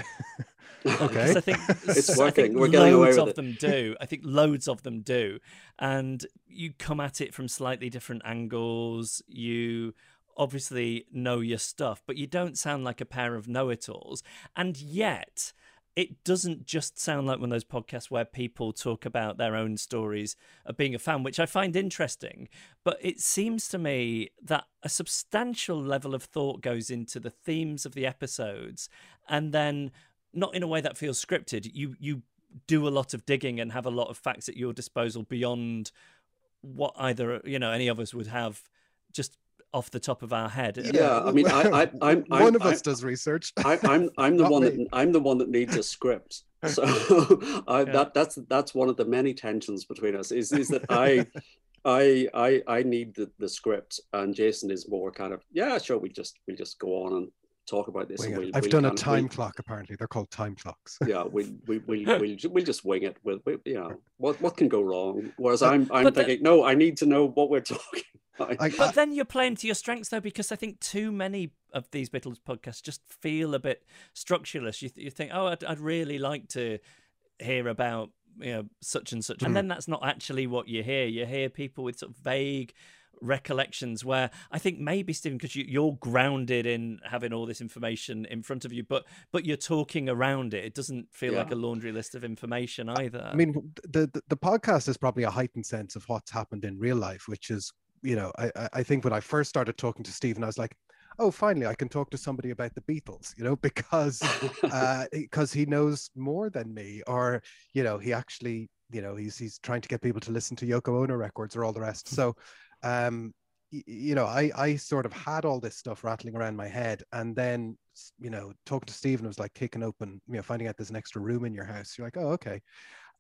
Okay. Because I think It's I think. We're getting away loads with of it. them do. I think loads of them do, and you come at it from slightly different angles. You obviously know your stuff, but you don't sound like a pair of know-it-alls, and yet. It doesn't just sound like one of those podcasts where people talk about their own stories of being a fan, which I find interesting. But it seems to me that a substantial level of thought goes into the themes of the episodes, and then not in a way that feels scripted. You you do a lot of digging and have a lot of facts at your disposal beyond what either you know any of us would have just off the top of our head. Yeah, I mean, I, I, I'm, I'm one of I'm- us does research. I, I'm I'm the Not one me. that I'm the one that needs a script. So I, Yeah. that that's that's one of the many tensions between us is is that I I I I need the, the script and Jason is more kind of yeah sure we just we just go on and talk about this. And we'll, I've we'll done a kind of- time clock. Apparently, they're called time clocks. Yeah, we we we we'll, we'll just wing it. We'll, we, you know what what can go wrong. Whereas But- I'm I'm but the- thinking no, I need to know what we're talking. I, But then you're playing to your strengths, though, because I think too many of these Beatles podcasts just feel a bit structureless. You, th- you think, oh, I'd, I'd really like to hear about you know such and such, and hmm. then that's not actually what you hear. You hear people with sort of vague recollections where I think maybe Stephen, because you, you're grounded in having all this information in front of you, but but you're talking around it. It doesn't feel like a laundry list of information either. I mean, the, the the podcast is probably a heightened sense of what's happened in real life, which is, you know, I I- think when I first started talking to Stephen, I was like, oh, finally, I can talk to somebody about the Beatles, you know, because because he knows more than me, or you know, he actually, you know, he's he's trying to get people to listen to Yoko Ono records or all the rest. So, um, y- you know, I I sort of had all this stuff rattling around my head, and then you know, talking to Stephen was like kicking open, you know, finding out there's an extra room in your house. You're like, oh, okay.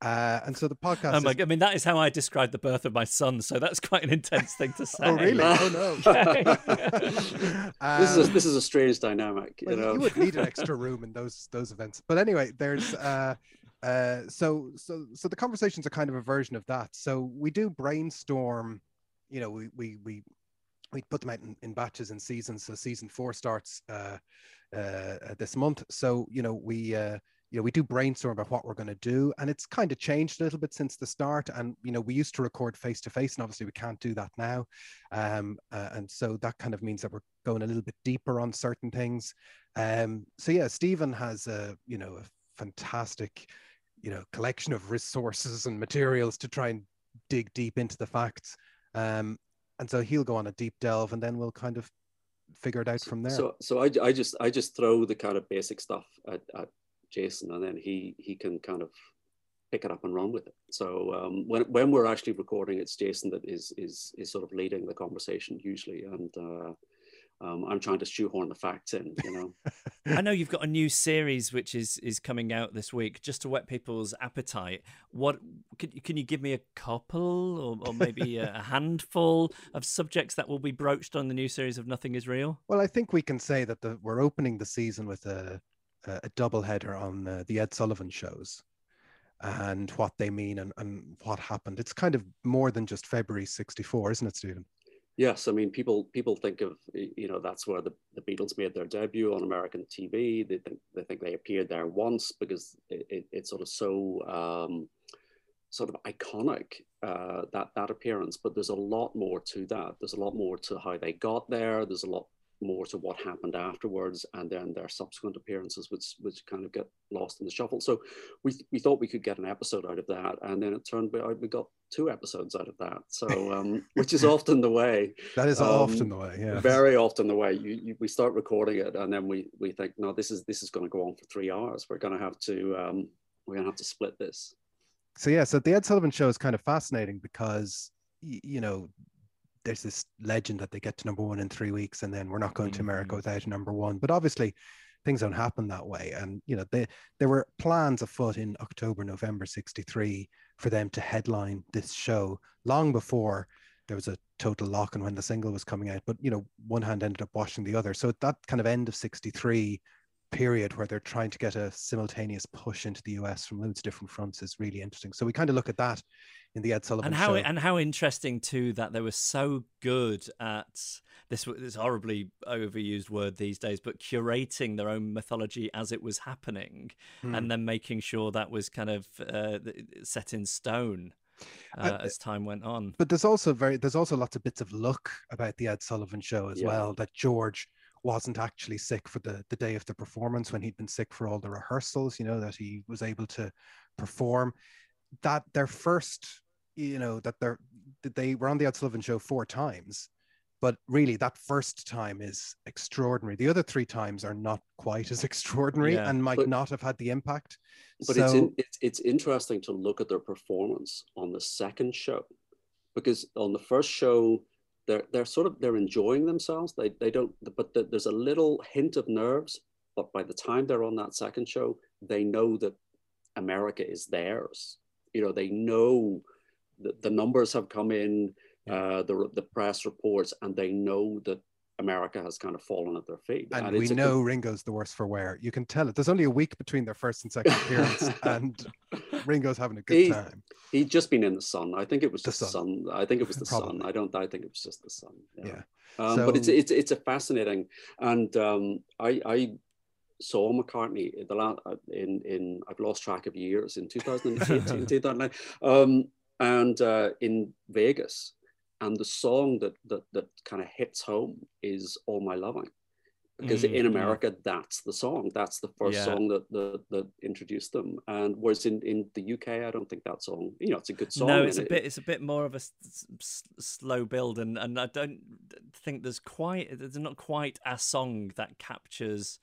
Uh, and so the podcast. Oh my, is- I mean, that is how I described the birth of my son. So that's quite an intense thing to say. oh really? Oh no. this is a, Um, this is a strange dynamic. you you, know, you would need an extra room in those those events. But anyway, there's uh uh so so so the conversations are kind of a version of that. So we do brainstorm, you know, we we we we put them out in, in batches and seasons. So season four starts uh uh this month. So you know, we uh you know, we do brainstorm about what we're going to do, and it's kind of changed a little bit since the start. And you know, we used to record face to face, and obviously we can't do that now. Um, uh, and so that kind of means that we're going a little bit deeper on certain things. Um, so yeah, Stephen has a you know a fantastic you know collection of resources and materials to try and dig deep into the facts. Um, and so he'll go on a deep delve, and then we'll kind of figure it out from there. So so I, I just I just throw the kind of basic stuff at, at Jason, and then he he can kind of pick it up and run with it. So um, when when we're actually recording, it's Jason that is is is sort of leading the conversation usually, and uh, um, I'm trying to shoehorn the facts in. You know, I know you've got a new series which is is coming out this week, just to whet people's appetite. What can you- can you give me a couple or, or maybe a, a handful of subjects that will be broached on the new series of Nothing Is Real? Well, I think we can say that the, we're opening the season with a a, a double header on uh, the Ed Sullivan shows and what they mean and, and what happened. It's kind of more than just February 64, isn't it, Stephen? yes, I mean people people think of you know that's where the, the Beatles made their debut on American TV. They think they think they appeared there once because it, it, it's sort of so um, sort of iconic uh, that that appearance. But there's a lot more to that. There's a lot more to how they got there. There's a lot more to what happened afterwards, and then their subsequent appearances, which which kind of get lost in the shuffle. So we we thought we could get an episode out of that, and then it turned out we got two episodes out of that. So um, which is often the way That is Um, often the way. Yeah. very often the way you, you we start recording it and then we we think no this is this is going to go on for three hours we're going to have to um we're going to have to split this so yeah, so the Ed Sullivan show is kind of fascinating because you know there's this legend that they get to number one in three weeks and then we're not going to America Mhm. without a number one. But obviously things don't happen that way. And you know, they, there were plans afoot in October, November 63 for them to headline this show long before there was a total lock on when the single was coming out. But you know, one hand ended up washing the other. So at that kind of end of 63, period where they're trying to get a simultaneous push into the US from loads of different fronts is really interesting. So we kind of look at that in the Ed Sullivan and how show. and how interesting too that they were so good at this this horribly overused word these days, but curating their own mythology as it was happening, Hmm. and then making sure that was kind of uh, set in stone uh, Uh, as time went on. but there's also very there's also lots of bits of luck about the Ed Sullivan show as Yeah. well that George wasn't actually sick for the the day of the performance when he'd been sick for all the rehearsals you know that he was able to perform that their first you know that they're that they were on the Ed Sullivan show four times but really that first time is extraordinary the other three times are not quite as extraordinary Yeah. and might But- not have had the impact But it's, So- in, it's it's interesting to look at their performance on the second show, because on the first show they're they're sort of they're enjoying themselves. They they don't, but th- there's a little hint of nerves. But by the time they're on that second show, they know that America is theirs. You know, they know that the numbers have come in, uh, the the press reports, and they know that America has kind of fallen at their feet. and, it's we a good- know Ringo's the worst for wear. You can tell it. There's only a week between their first and second appearance, and Ringo's having a good He- time. He'd just been in the sun. I think it was The sun. sun. I think it was the sun. I don't. I think it was just the sun. Yeah. Um, but it's it's it's a fascinating, and um, I I saw McCartney the la- uh, in in I've lost track of years in 2008 in 2009, um, and uh, in Vegas, and the song that that that kind of hits home is "All My Loving." Because Mm, in. America, that's the song. That's the first Yeah. song that, that that introduced them. And whereas in, in the UK, I don't think that song. You know, it's a good song. No, it's a it- bit. It's a bit more of a s- s- s- slow build, and and I don't think there's quite. There's not quite a song that captures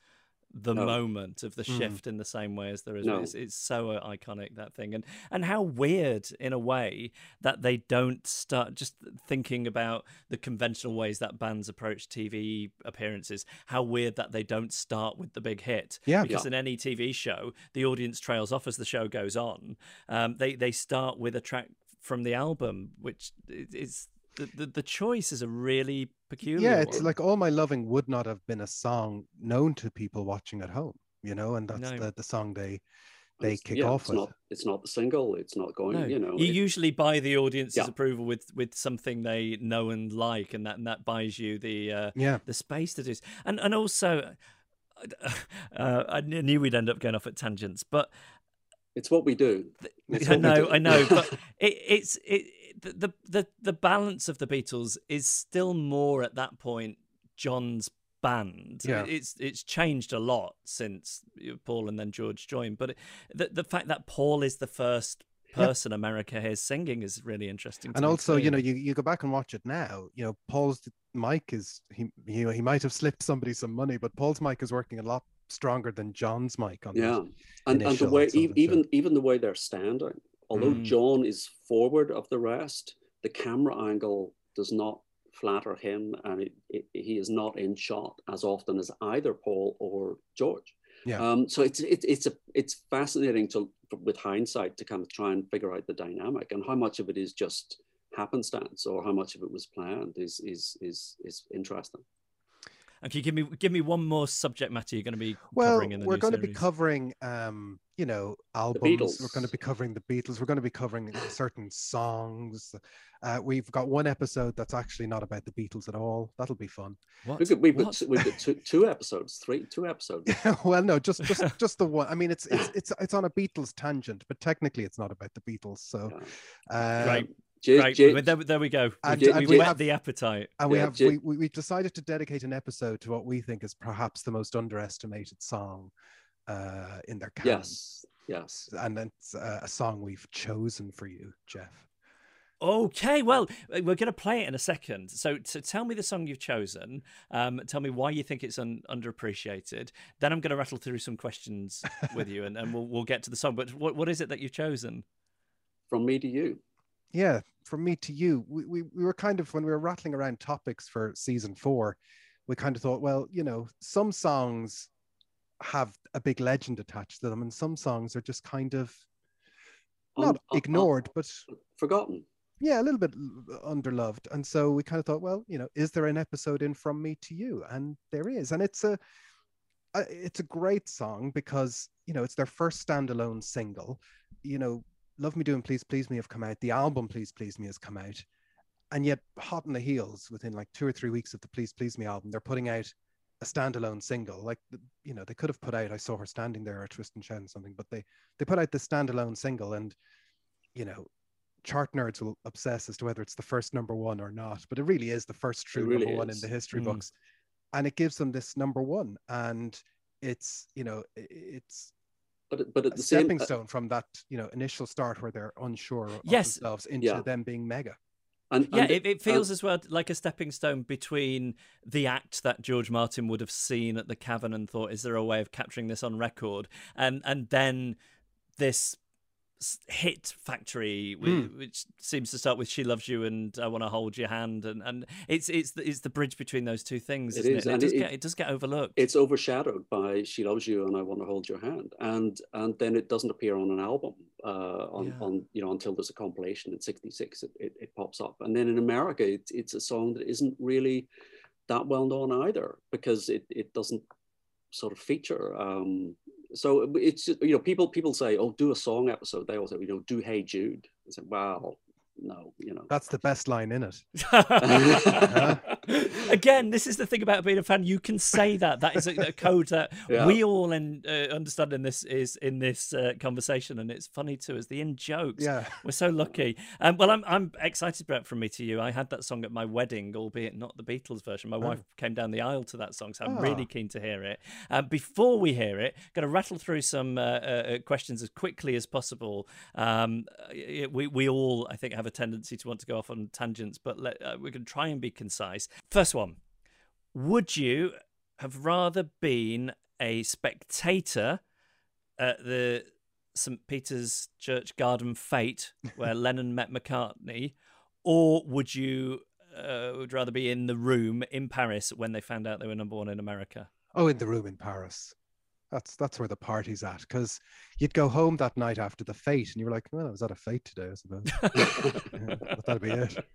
the No. moment of the Mm. shift in the same way as there is. No. It's, it's so uh, iconic that thing, and and how weird in a way that they don't start just thinking about the conventional ways that bands approach TV appearances. How weird that they don't start with the big hit. Yeah. because Yeah. in any TV show, the audience trails off as the show goes on. Um, they they start with a track from the album, which is the, the the choice is a really peculiar. Yeah, it's one. like All My Loving would not have been a song known to people watching at home, you know, and that's No. the, the song they they it's- kick yeah, off it's with. Not, it's not the single. It's not going. No. You know. you it- usually buy the audience's Yeah. approval with with something they know and like, and that and that buys you the uh, Yeah. the space to do. And and also, uh, I knew we'd end up going off at tangents, but it's what we do. It's I know, do. I know, but it, it's it the, the the balance of the Beatles is still more at that point John's band. Yeah. It's it's changed a lot since Paul and then George joined, but it, the the fact that Paul is the first Yeah. person America hears singing is really interesting. and also, you know, you, you go back and watch it now, you know, Paul's mic is he you know, he might have slipped somebody some money, but Paul's mic is working a lot stronger than John's mic on that. Yeah, and, and the way Ed e- even even the way they're standing. Although Mm. John is forward of the rest, the camera angle does not flatter him, and it, it, he is not in shot as often as either Paul or George. Yeah. Um, so it's it's it's a it's fascinating to with hindsight to kind of try and figure out the dynamic and how much of it is just happenstance or how much of it was planned is is is is interesting. And can you give me give me one more subject matter you're going to be Well, covering in the we're new going to be covering, um, you know, albums. We're going to be covering the Beatles. We're going to be covering certain songs. Uh, we've got one episode that's actually not about the Beatles at all. That'll be fun. What? We've got, we've got, What? we've got two, two episodes, three two episodes. well, no, just just just the one. I mean, it's it's it's it's on a Beatles tangent, but technically, it's not about the Beatles. So, uh, Right. J- Right, J- well, there, there we go. And- We've, and we've we have- the appetite. and we Yeah, have J- we, we we decided to dedicate an episode to what we think is perhaps the most underestimated song uh, in their canon. yes, yes. and it's uh, a song we've chosen for you, Jeff. Okay, well, uh, we're going to play it in a second. So, so tell me the song you've chosen. Um, tell me why you think it's un- underappreciated. Then I'm going to rattle through some questions with you, and, and we'll we'll get to the song. But what what is it that you've chosen? From me to you. Yeah, from me to you, we, we we were kind of when we were rattling around topics for season four, we kind of thought, well, you know, some songs have a big legend attached to them, and some songs are just kind of not un- ignored, but Forgotten. yeah, a little bit underloved. And so we kind of thought, well, you know, is there an episode in From Me to You? And there is, and it's a, it's a great song because you know it's their first standalone single. You know, "Love Me Do and Please Please Me" have come out. The album "Please Please Me" has come out, and yet hot on the heels within like two or three weeks of the "Please Please Me" album, they're putting out a standalone single. Like you know, they could have put out "I Saw Her Standing There" or "Twist and Shout" and something, but they they put out the standalone single, and you know. Chart nerds will obsess as to whether it's the first number one or not, but it really is the first true really number one in the history Mm. books and it gives them this number one and it's you know it's But it- but at a the same stepping uh, stone from that you know initial start where they're unsure of Yes. themselves into Yeah. them being mega and, Yeah, and it, it and- feels as well like a stepping stone between the act that George Martin would have seen at the cavern and thought, "Is there a way of capturing this on record?" and and then this s- hit factory whi- which seems to start with she loves you and i want to hold your hand and and it's it's the, it's the bridge between those two things It isn't is, it, it does it- get it does get overlooked it's overshadowed by "She Loves You" and "I Want to Hold Your Hand," and and then it doesn't appear on an album uh, on Yeah. on you know until there's a compilation in '66. It, it, it pops up, and then in America, it's it's a song that isn't really that well known either because it it doesn't sort of feature. Um, so it's you know people people say, "Oh, do a song episode." They also you know do "Hey Jude." I said, "Well, no, you know." that's the best line in it Again, this is the thing about being a fan. You can say that. That is a, a code that Yeah. we all in, uh, understand in this is in this uh, conversation, and it's funny too. As the in jokes, yeah we're so lucky. Um, well, I'm I'm excited, Brett. From me to you, I had that song at my wedding, albeit not the Beatles version. My wife came down the aisle to that song, so I'm really Ah. keen to hear it. Um, before we hear it, going to rattle through some uh, uh, questions as quickly as possible. Um, uh, we we all, I think, have a tendency to want to go off on tangents, but let, uh, we can try and be concise. First one: Would you have rather been a spectator at the St. Peter's Church Garden Fete, where Lennon met McCartney, or would you uh, would rather be in the room in Paris when they found out they were number one in America? oh in the room in paris that's that's where the party's at because you'd go home that night after the fete and you were like well i was at a fete today i suppose yeah, that'd be it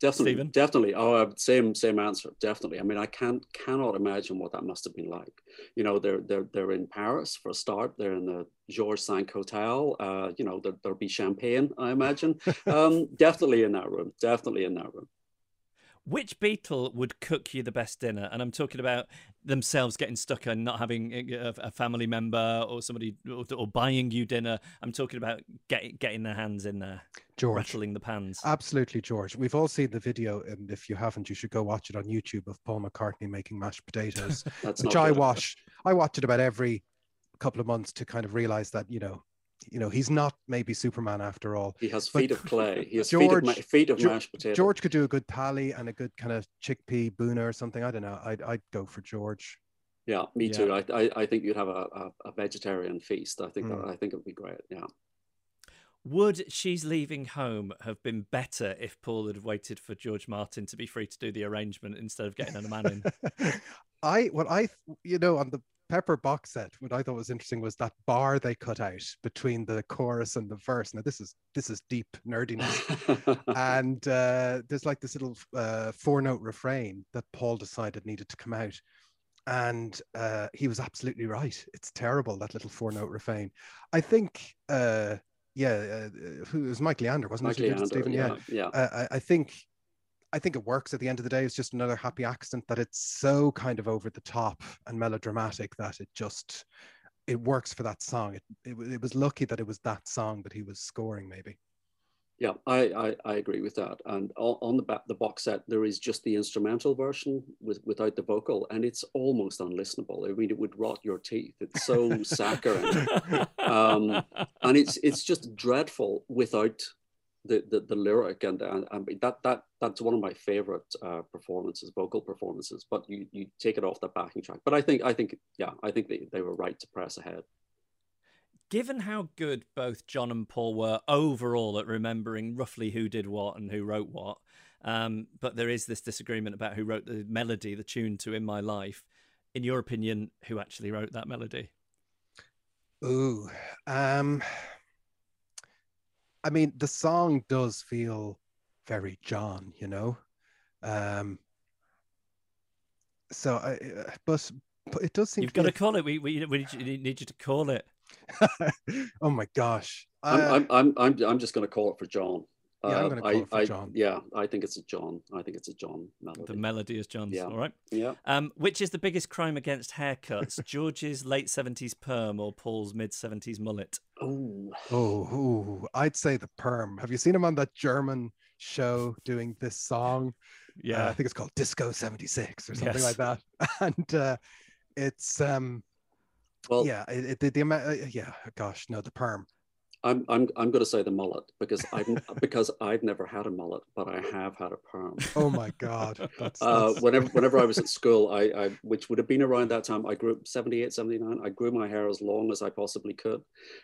Definitely, Stephen? definitely. Oh, uh, same same answer. Definitely. I mean, I can't cannot imagine what that must have been like. You know, they're they're they're in Paris for a start. They're in the Georges Cinq Hotel. Uh, you know, there, there'll be champagne. I imagine. Um, definitely in that room. Definitely in that room. Which Beatle would cook you the best dinner? And I'm talking about themselves getting stuck and not having a, a family member or somebody or, or buying you dinner. I'm talking about get, getting their hands in there, george rattling the pans. Absolutely, George. We've all seen the video, and if you haven't, you should go watch it on YouTube of Paul McCartney making mashed potatoes, That's which not I good. watch. I watch it about every couple of months to kind of realize that you know, you know, he's not maybe Superman after all. He has But feet of clay. He has feet of, George- feet of Geo- mashed potato. George could do a good pally and a good kind of chickpea bhuna or something. I don't know. I'd I'd go for George. Yeah, me Yeah. too. I, I I think you'd have a, a, a vegetarian feast. I think Mm. I think it would be great. Yeah. Would She's Leaving Home have been better if Paul had waited for George Martin to be free to do the arrangement instead of getting a man in? I what I you know on the Pepper box set, what I thought was interesting was that bar they cut out between the chorus and the verse. Now this is this is deep nerdiness. and uh, there's like this little uh, four note refrain that Paul decided needed to come out. And uh, he was absolutely right. It's terrible, that little four note refrain. I think, uh, yeah, uh, who it was Mike Leander, wasn't Mike it? who did it, Leander, Stephen? yeah, yeah. Uh, I, I think. I think it works at the end of the day. It's just another happy accident that it's so kind of over the top and melodramatic that it just it works for that song. It, it, it was lucky that it was that song that he was scoring, maybe. Yeah, I, I, I agree with that. And on, the back the box set, there is just the instrumental version with without the vocal, and it's almost unlistenable. I mean, it would rot your teeth. It's so saccharine, um, and it's it's just dreadful without the the, the lyric. And, and and that that that's one of my favorite uh, performances, vocal performances. But you you take it off the backing track. But I think I think yeah, I think they, they were right to press ahead. Given how good both John and Paul were overall at remembering roughly who did what and who wrote what, um, but there is this disagreement about who wrote the melody, the tune to "In My Life." In your opinion, who actually wrote that melody? Ooh, um, I mean, the song does feel very John, you know. Um, so I, uh, but, but it does seem You've got be to call it. We, we, we need you- need you to call it. oh my gosh. I'm, Uh, I'm, I'm, I'm, I'm just going to call it for John. Yeah, I'm Uh, gonna call I- it for I- John. Yeah, I think it's a John. I think it's a John melody. The melody is John's. Yeah. All right. yeah. Um, which is the biggest crime against haircuts? George's late seventies perm or Paul's mid seventies mullet? Oh, Oh, ooh, I'd say the perm. Have you seen him on that German show doing this song? Uh, I think it's called Disco 76 or something like that. And uh, it's um well, yeah, it, it, the, the amount uh, yeah, gosh, no, the perm. I'm, I'm, I'm going to say the mullet because I've, because I've never had a mullet, but I have had a perm. Oh my god. That's, Uh, that's- whenever whenever I was at school, I, I which would have been around that time, I grew 78, 79. I grew my hair as long as I possibly could,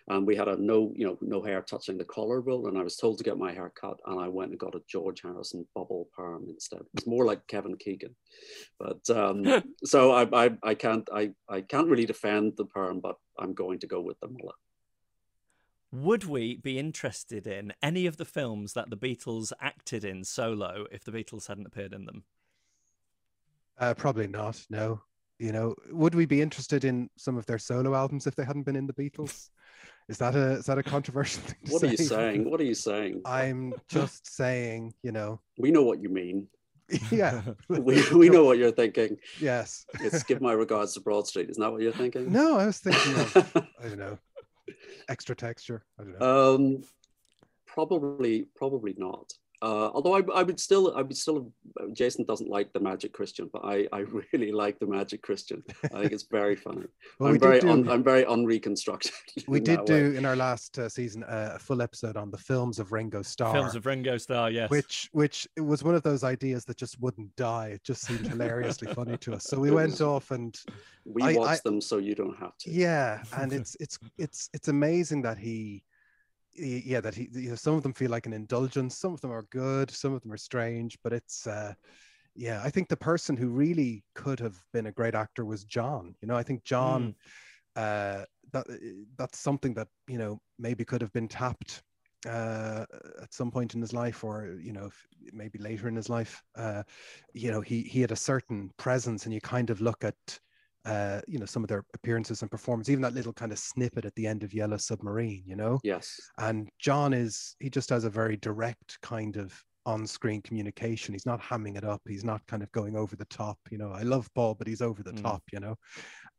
and we had a no you know no hair touching the collar rule, and I was told to get my hair cut, and I went and got a George Harrison bubble perm instead. It's more like Kevin Keegan, but um, so I, I I can't I I can't really defend the perm, but I'm going to go with the mullet. Would we be interested in any of the films that the Beatles acted in solo if the Beatles hadn't appeared in them? uh, probably not. No. You know, would we be interested in some of their solo albums if they hadn't been in the Beatles? Is that a is that a controversial thing to say? What say? are you saying? What are you saying? I'm just saying, you know, We know what you mean. yeah. We, we know what you're thinking. Yes. It's give my regards to Broad Street. Isn't that what you're thinking? No, I was thinking of I don't know, extra texture. Um, probably, probably not. Uh, although I, I would still, I would still. Jason doesn't like the Magic Christian, but I, I really like the Magic Christian. I think it's very funny. Well, I'm we very, did do- un, I'm very unreconstructed. we did that way. do in our last uh, season uh, a full episode on the films of Ringo Starr. Films of Ringo Starr, yes. which which it was one of those ideas that just wouldn't die. It just seemed hilariously funny to us. So we went off and We I- watch I- them so you don't have to. yeah, and it's it's it's it's amazing that he he- yeah that he you know some of them feel like an indulgence, some of them are good, some of them are strange, but it's uh yeah, I think the person who really could have been a great actor was John. You know, I think John uh that that's something that, you know, maybe could have been tapped uh at some point in his life or you know maybe later in his life uh you know he he had a certain presence and you kind of look at uh you know some of their appearances and performance even that little kind of snippet at the end of yellow submarine you know Yes. and john is he just has a very direct kind of on-screen communication he's not hamming it up he's not kind of going over the top you know i love paul but he's over the Mm. top you know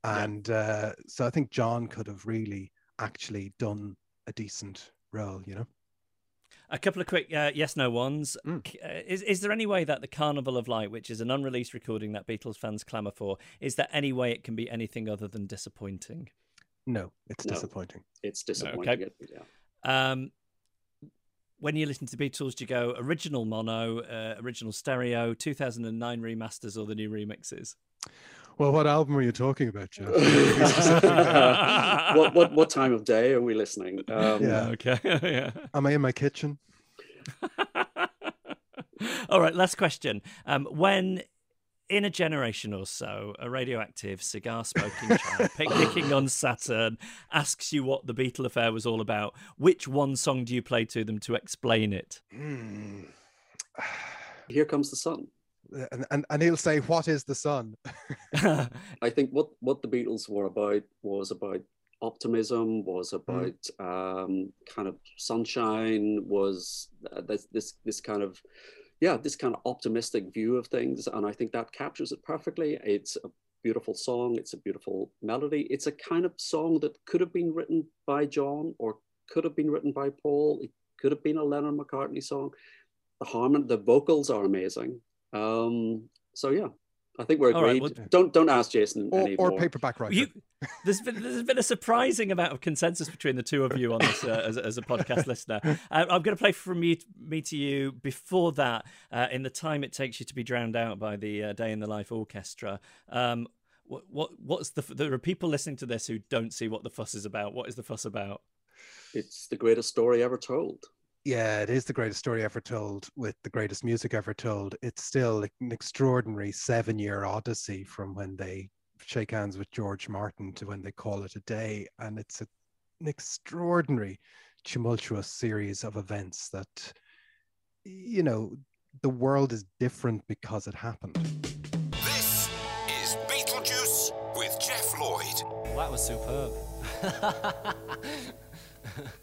Yeah. and uh so i think john could have really actually done a decent role you know A couple of quick uh, yes no ones. Mm. Uh, is, is there any way that the Carnival of Light, which is an unreleased recording that Beatles fans clamour for, is there any way it can be anything other than disappointing? no it's No. disappointing It's disappointing. Okay. Yeah. Um, when you listen to the Beatles, do you go original mono, uh, original stereo, 2009 remasters, or the new remixes? Well what album are you talking about Jeff? what, what what time of day are we listening? Um, Yeah. Okay. yeah. am i in my kitchen All right, last question. Um, when in a generation or so, a radioactive cigar smoking child picnicking on Saturn asks you what the Beatle affair was all about, which one song do you play to them to explain it? Hmm. Here comes the sun. And, and and he'll say what is the sun I think what what the Beatles were about was about optimism, was about um, kind of sunshine, was uh, this this this kind of yeah this kind of optimistic view of things, and I think that captures it perfectly. It's a beautiful song. It's a beautiful melody. It's a kind of song that could have been written by John or could have been written by Paul. It could have been a Lennon McCartney song. The harmon, the vocals are amazing. Um, so yeah, I think we're All right, agreed. well- don't don't ask Jason or, any or paperback writer You, there's been there's been a surprising amount of consensus between the two of you on this uh, as, a- as a podcast listener. Uh, I'm going to play from me, me to you. Before that, uh, in the time it takes you to be drowned out by the uh, Day in the Life Orchestra. Um, what what what's the? There are people listening to this who don't see what the fuss is about. What is the fuss about? It's the greatest story ever told. Yeah, it is the greatest story ever told with the greatest music ever told. It's still an extraordinary seven year odyssey from when they shake hands with George Martin to when they call it a day. And it's a, an extraordinary, tumultuous series of events that, you know, the world is different because it happened. This is Beatlesjuice with Jeff Lloyd. Well, that was superb.